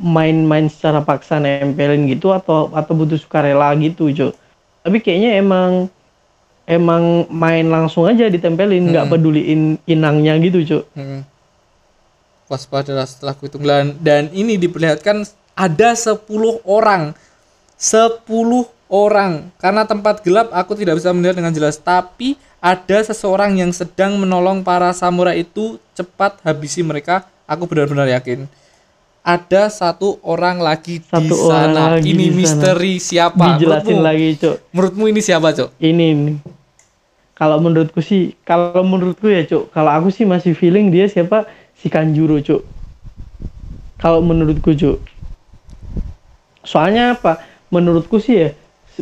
main-main secara paksa nempelin gitu atau atau butuh sukarela gitu cuy. Tapi kayaknya emang emang main langsung aja ditempelin nggak Hmm. peduliin inangnya gitu cuy. Hmm. Waspadalah setelah kuhitung dan, dan ini diperlihatkan ada 10 orang. 10 orang. Karena tempat gelap aku tidak bisa melihat dengan jelas, tapi ada seseorang yang sedang menolong para samurai itu cepat habisi mereka. Aku benar-benar yakin. Ada satu orang lagi di Satu orang sana. lagi ini di sana. misteri siapa? Dijelasin menurutmu, lagi cuy. menurutmu ini siapa, Cok? Ini nih. Kalau menurutku sih, kalau menurutku ya cuk, kalau aku sih masih feeling dia siapa si Kanjuro cuk. Kalau menurutku cuk. Soalnya apa? Menurutku sih ya,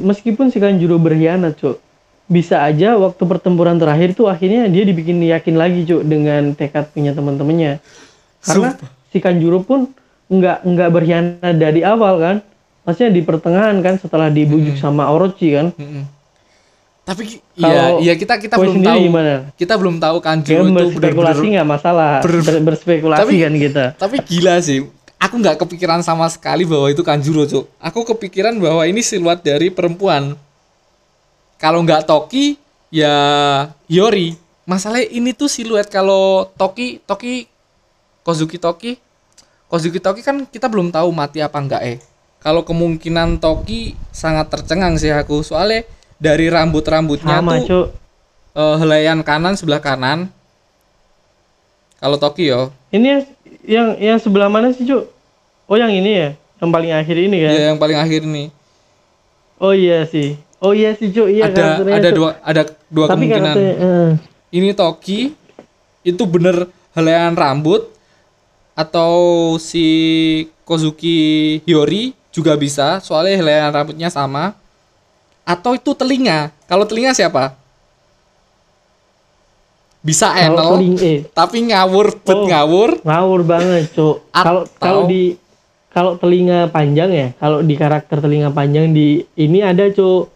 meskipun si Kanjuro berkhianat cuk, bisa aja waktu pertempuran terakhir tuh akhirnya dia dibikin yakin lagi cuk dengan tekad punya teman-temannya. Karena si Kanjuro pun nggak nggak berkhianat dari awal kan, maksudnya di pertengahan kan setelah dibujuk sama Orochi kan. Mm-mm. Tapi iya, Kalau iya kita kita Koi belum tahu. gimana? Kita belum tahu Ya, Kanjuro itu berspekulasi nggak masalah. ber- Ber- berspekulasi Tapi- kan kita. Tapi gila sih. Aku nggak kepikiran sama sekali bahwa itu Kanjuro, Cuk. Aku kepikiran bahwa ini siluet dari perempuan. Kalau nggak Toki, ya Yori. Masalahnya ini tuh siluet kalau Toki, Toki, Kozuki Toki, Kozuki Toki kan kita belum tahu mati apa enggak eh. Kalau kemungkinan Toki sangat tercengang sih aku. Soalnya dari rambut-rambutnya Sama, tuh Cuk. eh, helaian kanan sebelah kanan. Kalau Toki yo, Ini yang, yang yang sebelah mana sih, Cuk? Oh, yang ini ya? Yang paling akhir ini kan? ya yang paling akhir nih. Oh iya sih. Oh iya sih, Cuk. Iya ada ada dua ada dua Tapi kemungkinan. karakternya, eh, Ini Toki itu bener helaian rambut atau si Kozuki Hiyori juga bisa soalnya helaian rambutnya sama atau itu telinga. Kalau telinga siapa? Bisa kalau Enel eh, tapi ngawur bet Oh. ngawur. ngawur banget, Cuk. Kalau kalau di kalau telinga panjang ya, kalau di karakter telinga panjang di ini ada, Cuk,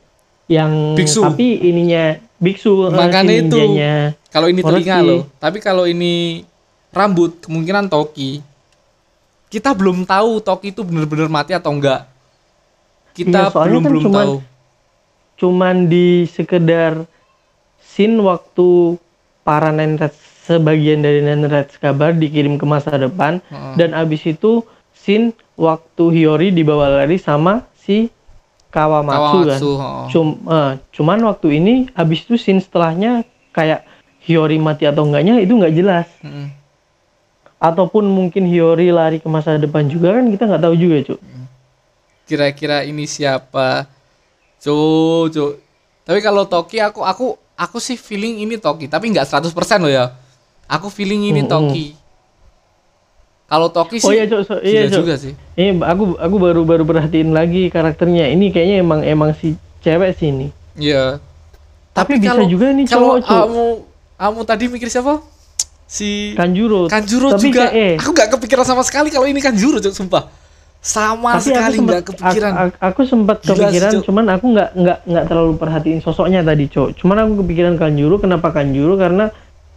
yang Biksu. tapi ininya biksu eh, Makanya si itu. Kalau ini telinga loh. Tapi kalau ini rambut kemungkinan Toki. Kita belum tahu Toki itu bener-bener mati atau enggak. Kita soalnya belum kan belum cuman- tahu. cuman di sekedar scene waktu para Nenreds sebagian dari Nenreds kabar dikirim ke masa depan Heeh. dan abis itu scene waktu Hiyori dibawa lari sama si Kawamatsu, kan Kawamatsu, heeh. Cum, eh, cuman waktu ini abis itu scene setelahnya kayak Hiyori mati atau enggaknya itu nggak jelas Mm-mm. ataupun mungkin Hiyori lari ke masa depan juga kan kita nggak tahu juga cuk Kira-kira ini siapa? Cuk, cuk. Tapi kalau Toki aku aku aku sih feeling ini Toki, tapi nggak 100% loh ya. Aku feeling ini Mm-mm. Toki. Kalau Toki sih oh iya cuk so- iya cuk juga sih. ini aku aku baru baru perhatiin lagi karakternya ini kayaknya emang emang si cewek sih ini Iya. Tapi bisa kalau- juga nih kalau cowok, Cuk. kamu kamu tadi mikir siapa? Si Kanjuro Kanjuro Tapi juga. kayak- eh, Aku nggak kepikiran sama sekali kalau ini Kanjuro, Cuk, sumpah. Sama tapi sekali nggak kepikiran. aku, aku sempat Gila sih, kepikiran Cuk. cuman aku nggak nggak nggak terlalu perhatiin sosoknya tadi cok cuman aku kepikiran Kanjuro kenapa Kanjuro karena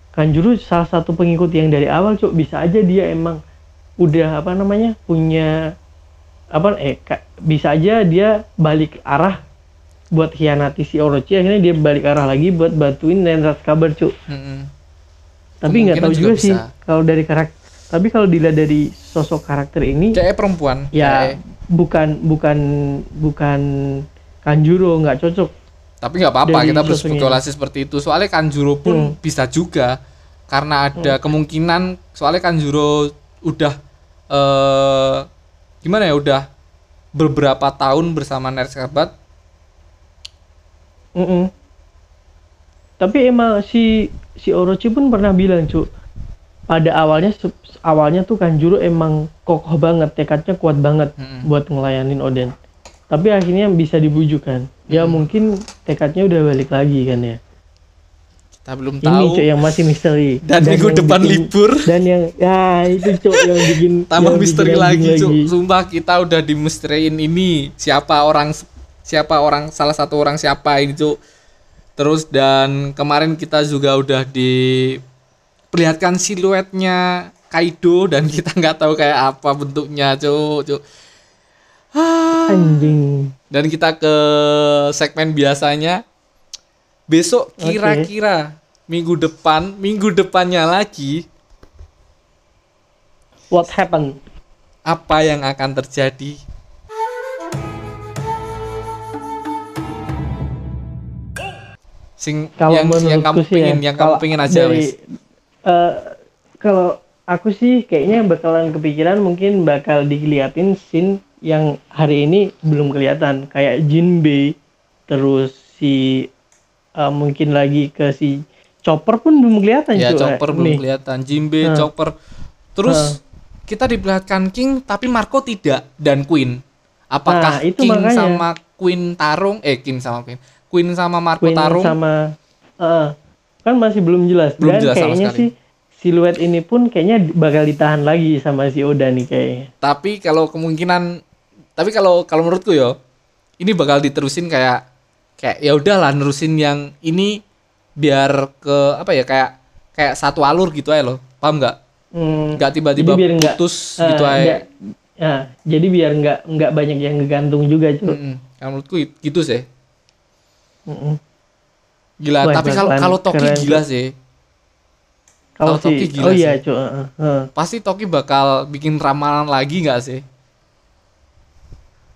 Kanjuro salah satu pengikut yang dari awal cok bisa aja dia emang udah apa namanya punya apa eh bisa aja dia balik arah buat hianati si Orochi akhirnya dia balik arah lagi buat bantuin Nenrat kabar cuk Mm-mm. tapi nggak tahu juga juga, sih kalau dari karakter tapi kalau dilihat dari sosok karakter ini Kayak perempuan. ya Kayak- bukan bukan bukan Kanjuro nggak cocok Tapi nggak apa-apa kita berspekulasi seperti itu. Soalnya Kanjuro pun Hmm. bisa juga karena ada kemungkinan soalnya Kanjuro udah eh gimana ya udah beberapa tahun bersama Nerd Sahabat. Mm-mm. tapi emang si si Orochi pun pernah bilang cu pada awalnya awalnya tuh Kanjuro emang kokoh banget tekadnya kuat banget Mm-mm. buat ngelayanin Oden tapi akhirnya bisa dibujuk kan ya mungkin tekadnya udah balik lagi kan ya Kita belum ini tahu. cuk yang masih misteri Dan minggu yang depan bikin- libur. dan yang ya itu cuk yang bikin Tambah yang bikin misteri anjing lagi, Cuk. Sumpah kita udah dimisteriin ini. Siapa orang siapa orang salah satu orang siapa ini, Cuk. Terus dan kemarin kita juga udah diperlihatkan siluetnya Kaido dan kita nggak tahu kayak apa bentuknya, Cuk, Cuk. Ah. anjing Dan kita ke segmen biasanya. Besok kira-kira minggu depan, minggu depannya lagi what happened apa yang akan terjadi? Sing kalau yang yang kamu sih pingin, ya, yang kamu pingin aja dari, wis. eh, kalau aku sih kayaknya bakalan kepikiran mungkin bakal diliatin scene yang hari ini belum kelihatan kayak Jinbei terus si eh, mungkin lagi ke si Chopper pun belum kelihatan Ya cuy. Chopper belum Nih. kelihatan, Jimbe, Nah. Chopper. Terus kita diperlihatkan King tapi Marco tidak dan Queen. Apakah Nah, itu King makanya. sama Queen tarung? Eh King sama Queen. Queen sama Marco Queen tarung? sama eh, kan masih belum jelas Belum dan jelas sama kayaknya sekali. sih siluet ini pun kayaknya bakal ditahan lagi sama si Oda nih kayaknya Tapi kalau kemungkinan tapi kalau kalau menurutku ya ini bakal diterusin kayak kayak ya udahlah nerusin yang ini biar ke apa ya kayak kayak satu alur gitu aja loh paham nggak Hmm, nggak tiba-tiba biar nggak, putus eh, gitu aja nggak- nah, jadi biar nggak nggak banyak yang ngegantung juga cuy Mm-mm. Yang menurutku it- gitu sih Mm-mm. gila Wah, tapi kalau kalau Toki keren gila tuh. sih kalau Kalau Toki gila oh iya sih. cuy heeh, heeh. pasti Toki bakal bikin ramalan lagi nggak sih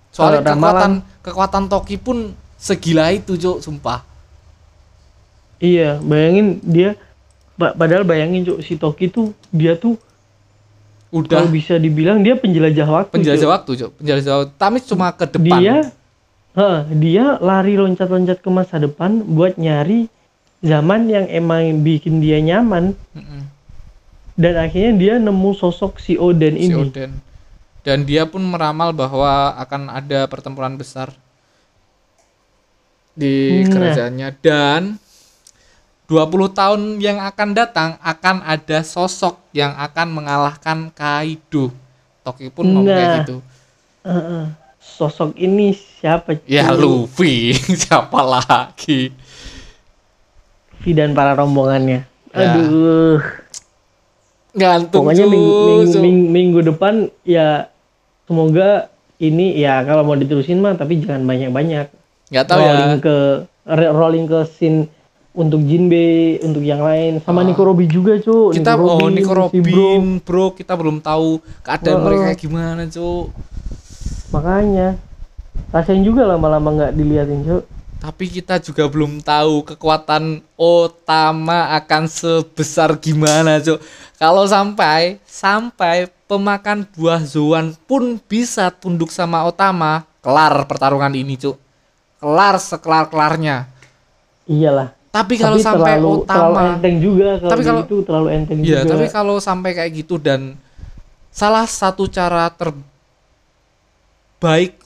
soalnya kekuatan ramalan- kekuatan Toki pun segila itu cuk sumpah iya bayangin dia pa- padahal bayangin cuy si Toki tuh dia tuh udah. kalau bisa dibilang dia penjelajah waktu penjelajah cuy. waktu cuk. Penjelajah waktu. Tapi cuma ke depan. Dia heeh, dia lari loncat-loncat ke masa depan buat nyari zaman yang emang bikin dia nyaman. Mm-mm. dan akhirnya dia nemu sosok si Oden si ini. Oden dan dia pun meramal bahwa akan ada pertempuran besar di Nah. kerajaannya. Dan 20 tahun yang akan datang akan ada sosok yang akan mengalahkan Kaido. Toki pun ngomong kayak Nah. gitu. Heeh. sosok ini siapa Ya cuy? Luffy, siapa lagi? Luffy dan para rombongannya Ya. aduh Gantung pokoknya minggu, minggu, minggu, minggu depan ya semoga ini ya kalau mau diterusin mah tapi jangan banyak-banyak Nggak tahu ya. rolling ke rolling ke scene untuk Jinbe untuk yang lain sama Ah. Nico Robin juga cu Kita oh Nico si Bro. Robin, bro, kita belum tahu keadaan Oh. mereka gimana, Cuk. makanya rasain juga lama-lama nggak diliatin cu Tapi kita juga belum tahu kekuatan Otama akan sebesar gimana, Cuk. Kalau sampai sampai pemakan buah Zoan pun bisa tunduk sama Otama, kelar pertarungan ini, Cuk. Kelar sekelar-kelarnya. iyalah Tapi kalau tapi sampai terlalu, terlalu Otama enteng juga kalau Tapi kalau- itu terlalu enteng Iya, juga tapi kalau sampai kayak gitu dan salah satu cara terbaik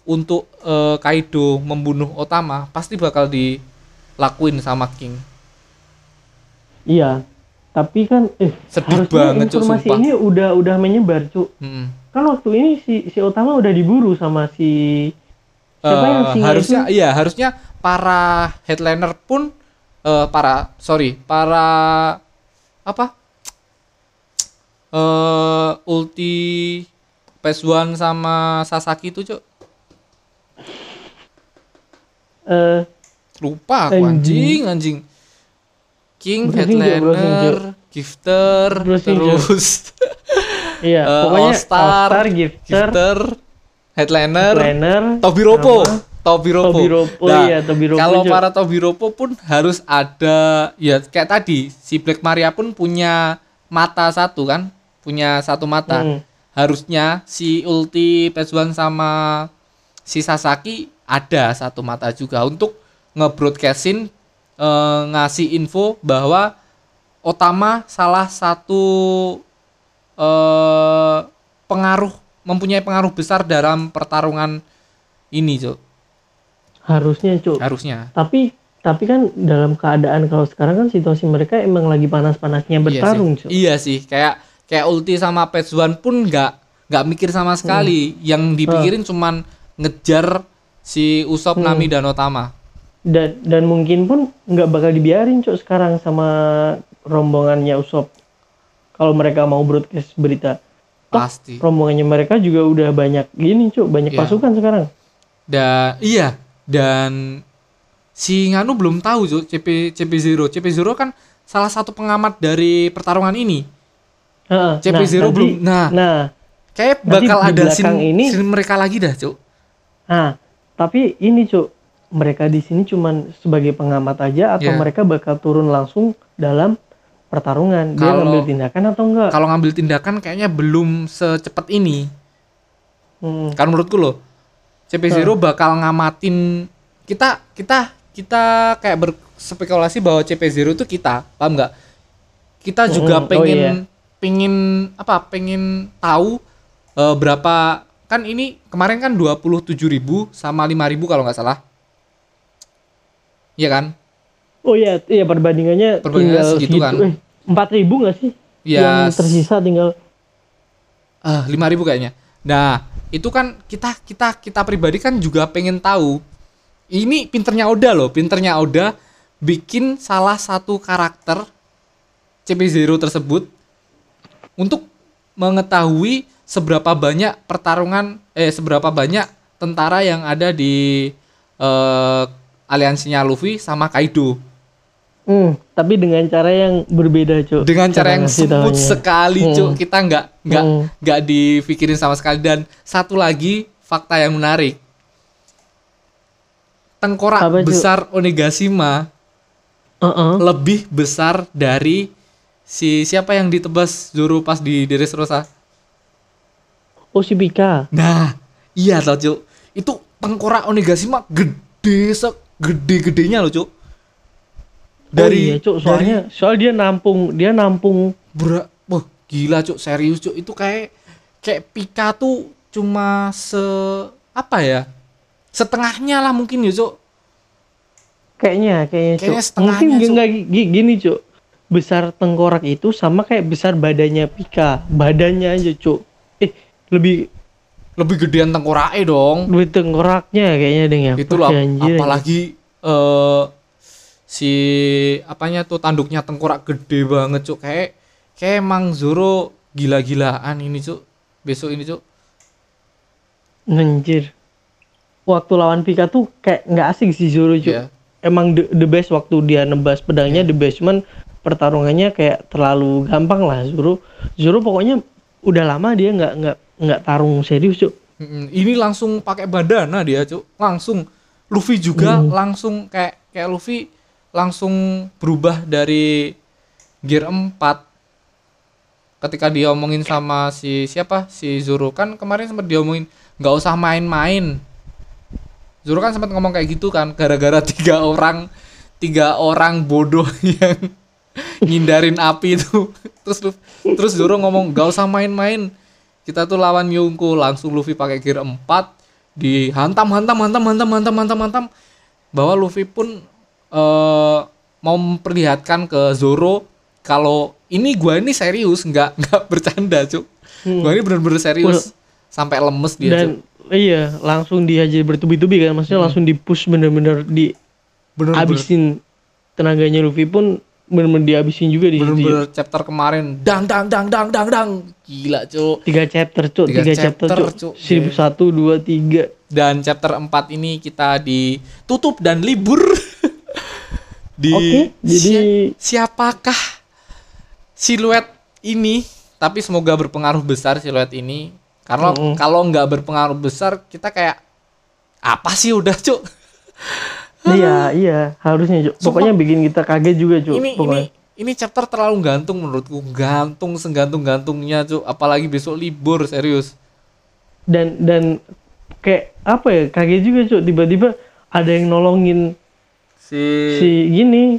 untuk eh, Kaido membunuh Otama pasti bakal dilakuin sama King. iya tapi kan eh Sedih banget, informasi sumpah. ini udah udah menyebar cu Mm-mm. kan waktu ini si si Otama udah diburu sama si siapa Eh, yang singa harusnya itu? iya harusnya para headliner pun eh, para sorry para apa? Eh ulti Pesuan sama Sasaki itu cok eh lupa aku anjing. Anjing. King Browsing, headliner gifter Browsing, terus. Iya eh, pokoknya All Star, All-Star, Gifter, gifter headliner Planner, Tobiropo sama Tobiropo Tobiropo, Nah, iya, Tobiropo, kalau Cok. para Tobiropo pun harus ada ya kayak tadi si Black Maria pun punya mata satu kan punya satu mata Hmm. harusnya si ulti Pejuan sama si Sasaki ada satu mata juga untuk nge-broadcastin eh, ngasih info bahwa Otama salah satu eh, pengaruh mempunyai pengaruh besar dalam pertarungan ini, Cok. Harusnya cu Harusnya. tapi tapi kan dalam keadaan kalau sekarang kan situasi mereka emang lagi panas-panasnya bertarung iya sih. Iya sih, kayak kayak ulti sama Pejuan pun nggak nggak mikir sama sekali. Yang dipikirin cuman ngejar si Usop, Nami dan Otama. dan dan mungkin pun nggak bakal dibiarin cuk sekarang sama rombongannya Usop kalau mereka mau broadcast berita Toh, Pasti. rombongannya mereka juga udah banyak gini cuk banyak Iya. pasukan sekarang Dan iya, dan si Nganu belum tahu Cuk, CP CP0. CP0 kan salah satu pengamat dari pertarungan ini. Heeh, CP0 nanti- belum- nah. nah Kayak Nanti bakal ada scene, ini- scene mereka lagi dah, Cuk. nah tapi ini cuk mereka di sini cuman sebagai pengamat aja atau Iya. mereka bakal turun langsung dalam pertarungan dia Kalau- ngambil tindakan atau enggak Kalau ngambil tindakan kayaknya belum secepat ini. Hmm, Kan menurutku loh. CP0 bakal ngamatin kita kita kita kayak berspekulasi bahwa CP0 itu kita, paham nggak? Kita juga Mm-mm. Oh, pengen iya. pengen apa? Pengen tahu eh, berapa kan ini kemarin kan 27.000 sama 5.000 kalau nggak salah. Iya kan? oh iya iya perbandingannya Perbandingannya tinggal segitu kan? eh, empat ribu nggak sih Ya, yang tersisa tinggal Ah, 5000 kayaknya. Nah, itu kan kita kita kita pribadi kan juga pengen tahu. Ini pinternya Oda loh, pinternya Oda bikin salah satu karakter CP0 tersebut untuk mengetahui seberapa banyak pertarungan eh seberapa banyak tentara yang ada di eh, aliansinya Luffy sama Kaido Hmm, tapi dengan cara yang berbeda, Cuk. dengan cara yang ngasih smooth sekali Hmm. Cuk. kita nggak nggak Hmm. nggak dipikirin sama sekali dan satu lagi fakta yang menarik tengkorak Apa, besar Onigashima Heeh. lebih besar dari si siapa yang ditebas Zoro pas di Dressrosa. Oh, si Pika. Nah, iya tau Cuk. Itu tengkorak Onigashima gede segede-gedenya loh, Cuk. Oh, iya, Cuk. Soalnya soal dia nampung, dia nampung Bra, wah gila cuk serius cuk itu kayak kayak Pika tuh cuma se apa ya setengahnya lah mungkin ya cuk kayaknya kayaknya, Cuk. Kayaknya setengahnya, Mungkin Cuk. gini, Cuk. Besar tengkorak itu sama kayak besar badannya Pika. Badannya aja, Cuk. Eh, lebih lebih gedean tengkoraknya dong lebih tengkoraknya kayaknya deh ya. itu Wah, lah anjir, apalagi eh si apanya tuh tanduknya tengkorak gede banget cuk kayak kayak emang Zoro gila-gilaan ini cuk besok ini cuk Anjir. Waktu lawan Pika tuh kayak nggak asik sih Zoro, Cuk. Iya. Emang the, the best waktu dia nebas pedangnya the best, cuman pertarungannya kayak terlalu gampang lah Zoro. Zoro pokoknya udah lama dia nggak nggak nggak tarung serius, Cuk. Ini langsung pakai bandana dia, Cuk. Langsung Luffy juga langsung kayak kayak Luffy langsung berubah dari gear 4 ketika dia omongin sama si siapa? Si Zoro kan kemarin sempat diomongin nggak usah main-main. Zoro kan sempat ngomong kayak gitu kan gara-gara tiga orang tiga orang bodoh yang ngindarin api itu. Terus terus Zoro ngomong nggak usah main-main kita tuh lawan Yonko langsung Luffy pakai gear 4 dihantam hantam hantam hantam hantam hantam hantam bahwa Luffy pun eh mau memperlihatkan ke Zoro kalau ini gua ini serius nggak nggak bercanda cuk gua ini bener-bener serius sampai lemes dia cuk Dan iya, langsung dihajar bertubi-tubi kan. Maksudnya langsung di-push bener-bener di bener-bener habisin tenaganya Luffy pun bener-bener dihabisin juga di situ. bener-bener chapter kemarin dang dang dang dang dang dang gila cuk Tiga chapter, Cuk. Tiga Tiga, chapter, chapter, Cuk. Cuk. Seribu satu, dua, tiga. dan chapter 4 ini kita ditutup dan libur di Oke, jadi- si- siapakah siluet ini tapi semoga berpengaruh besar siluet ini karena Mm-mm. kalau nggak berpengaruh besar kita kayak apa sih udah cuk Iya, iya, harusnya, Cuk. Pokoknya bikin kita kaget juga, Cuk. ini ini ini chapter terlalu gantung menurutku gantung senggantung gantungnya cuk apalagi besok libur serius dan dan kayak apa ya kaget juga Cuk. tiba-tiba ada yang nolongin si, si gini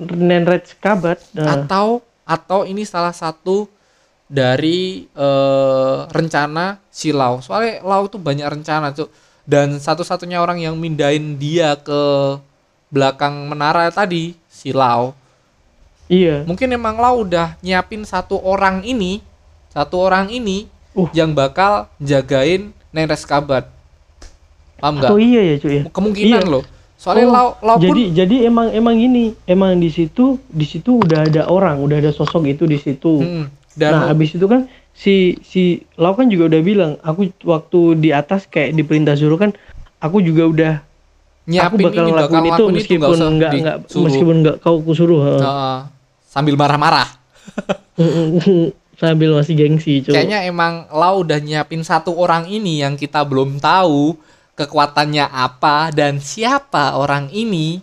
Nenret Kabat nah, atau atau ini salah satu dari eh, rencana si Lau. Soalnya Lau tuh banyak rencana cuk. Dan satu-satunya orang yang mindahin dia ke belakang menara tadi si Lau. Iya. Mungkin emang Lau udah nyiapin satu orang ini satu orang ini Uh. yang bakal jagain Neres Kabat. Paham nggak? Atau iya ya Cuk ya? Kemungkinan Iya. loh soalnya Oh, Lau Lau pun jadi jadi emang emang ini emang di situ di situ udah ada orang udah ada sosok itu di situ Mm, dan nah habis itu kan si si Lau kan juga udah bilang aku waktu di atas kayak di perintah Zoro kan aku juga udah nyiapin aku bakal ini ngelakuin bakal itu meskipun nggak nggak meskipun nggak kau kusuruh heeh. Heeh. sambil marah-marah sambil masih gengsi Cuk. kayaknya emang Lau udah nyiapin satu orang ini yang kita belum tahu kekuatannya apa dan siapa orang ini?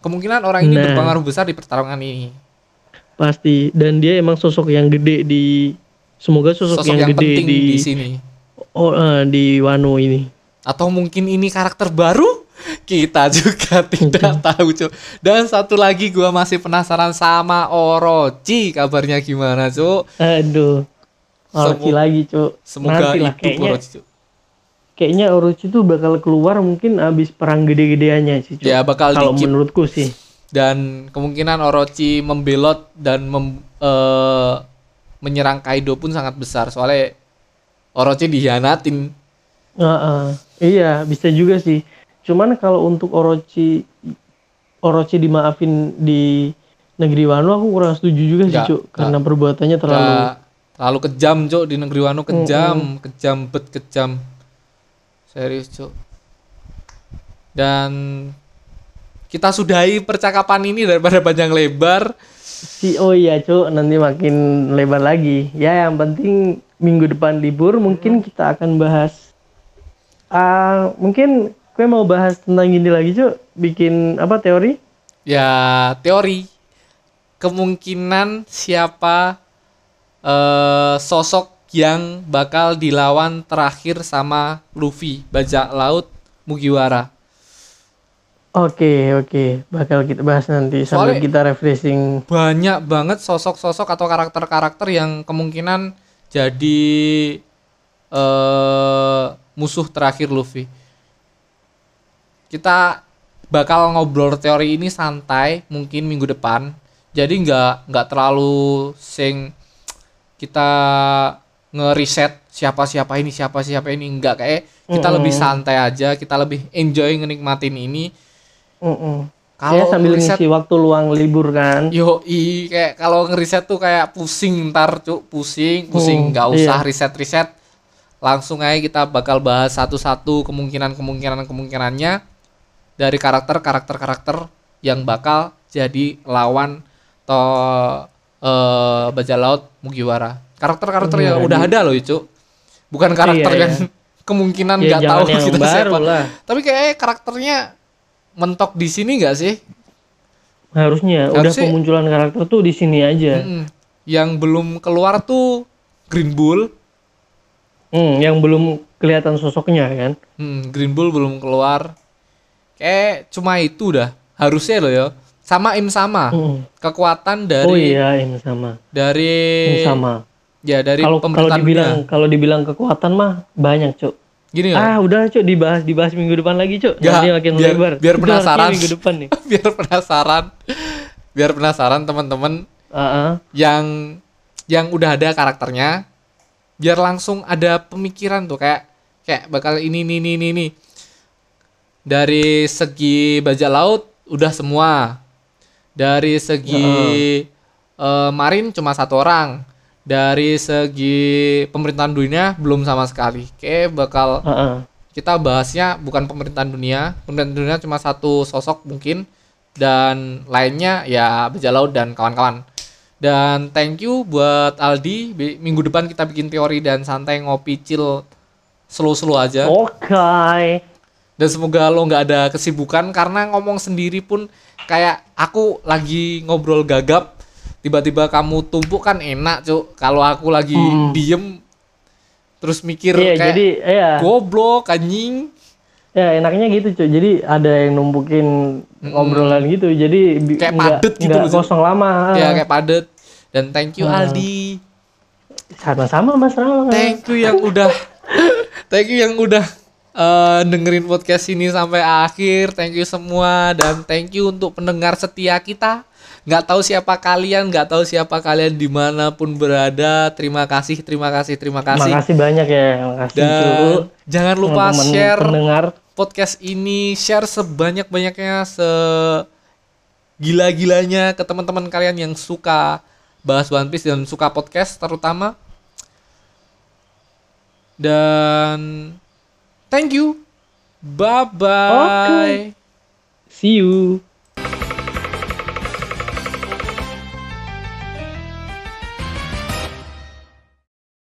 Kemungkinan orang ini Nah. berpengaruh besar di pertarungan ini. Pasti. Dan dia emang sosok yang gede di semoga sosok, sosok yang, yang, gede di di, sini. Oh eh, di Wano ini. Atau mungkin ini karakter baru? Kita juga tidak tahu Cuk. dan satu lagi gua masih penasaran sama Orochi. Kabarnya gimana Cuk? Aduh. Orochi Semo- lagi cuk. semoga Nanti lah, hidup kayaknya. Orochi Cuk. Kayaknya Orochi tuh bakal keluar mungkin abis perang gede-gedeannya sih cuk Ya, bakal kalau menurutku sih. Dan kemungkinan Orochi membelot dan mem- eh, menyerang Kaido pun sangat besar. Soalnya Orochi dihianatin. Heeh. iya bisa juga sih. Cuman kalau untuk Orochi Orochi dimaafin di negeri Wano aku kurang setuju juga sih cuk karena perbuatannya terlalu Nggak. Terlalu kejam cok. Di negeri Wano kejam kejam bet kejam serius cok dan kita sudahi percakapan ini daripada panjang lebar. Si oh iya cuk nanti makin lebar lagi. Ya yang penting minggu depan libur mungkin kita akan bahas ah mungkin gue mau bahas tentang ini lagi cuk. Bikin apa teori? Ya teori. Kemungkinan siapa eh, sosok yang bakal dilawan terakhir sama Luffy bajak laut Mugiwara oke oke bakal kita bahas nanti sambil Soalnya- kita refreshing banyak banget sosok-sosok atau karakter-karakter yang kemungkinan jadi eh musuh terakhir Luffy. Kita bakal ngobrol teori ini santai mungkin minggu depan. Jadi nggak nggak terlalu sing kita ngeriset siapa siapa ini siapa siapa ini nggak kayak kita Mm-mm. lebih santai aja kita lebih enjoy ngenikmatin ini Mm-mm. kalau ya sambil ngeriset ngisi waktu luang libur kan Yo, i kayak kalau ngeriset tuh kayak pusing ntar cuk, pusing, pusing Hmm, nggak usah iya. riset-riset. Langsung aja kita bakal bahas satu-satu kemungkinan-kemungkinan kemungkinannya dari karakter-karakter-karakter yang bakal jadi lawan to eh bajak laut Mugiwara. Karakter-karakter yang Iya, udah ada loh, Cuk. Bukan karakter Iya, yang kemungkinan ya nggak tahu jangan yang kita baru siapa. lah Tapi kayak karakternya mentok di sini nggak sih? harusnya udah Harusnya- pemunculan karakter tuh di sini aja Mm-mm. Yang belum keluar tuh Green Bull. Hmm, yang belum kelihatan sosoknya kan Hmm, Green Bull belum keluar. Kayak cuma itu dah. Harusnya loh ya. Sama Im sama. Hmm. Kekuatan dari oh iya ini sama dari ini sama ya dari kalau kalau dibilang kalau dibilang kekuatan mah banyak cuk Gini loh. ah udah cuk dibahas dibahas minggu depan lagi cuk Nggak, nanti makin biar- lebar biar penasaran. minggu depan nih biar penasaran. biar penasaran teman-teman Ah, ah. yang yang udah ada karakternya biar langsung ada pemikiran tuh kayak kayak bakal ini ini ini ini, ini. dari segi bajak laut udah semua dari segi eh, marin cuma satu orang dari segi pemerintahan dunia belum sama sekali. Kayak bakal Ah, ah. kita bahasnya bukan pemerintahan dunia. Pemerintahan dunia cuma satu sosok mungkin. Dan lainnya ya bajak laut dan kawan-kawan. Dan thank you buat Aldi. Minggu depan kita bikin teori dan santai ngopi chill slow-slow aja. Oke. Dan semoga lo nggak ada kesibukan karena ngomong sendiri pun kayak aku lagi ngobrol gagap tiba-tiba kamu tumpuk kan enak cuk. Kalau aku lagi Hmm. diem terus mikir iya kayak jadi ya goblok anjing. Ya enaknya gitu cuy jadi ada yang numpukin ngobrolan gitu. Jadi Kayak nggak- padet gitu loh, kosong lama ya kayak padet. Dan thank you Hmm. Aldi. Sama-sama mas Rama thank you yang udah thank you yang udah eh, dengerin podcast ini sampai akhir. Thank you semua. Dan thank you untuk pendengar setia kita nggak tahu siapa kalian nggak tahu siapa kalian di mana pun berada terima kasih terima kasih terima kasih makasih banyak ya makasih dan Cuk. jangan lupa Teman-teman share pendengar podcast ini share sebanyak-banyaknya se gila-gilanya ke teman-teman kalian yang suka bahas One Piece dan suka podcast terutama. Dan thank you. Bye bye. see you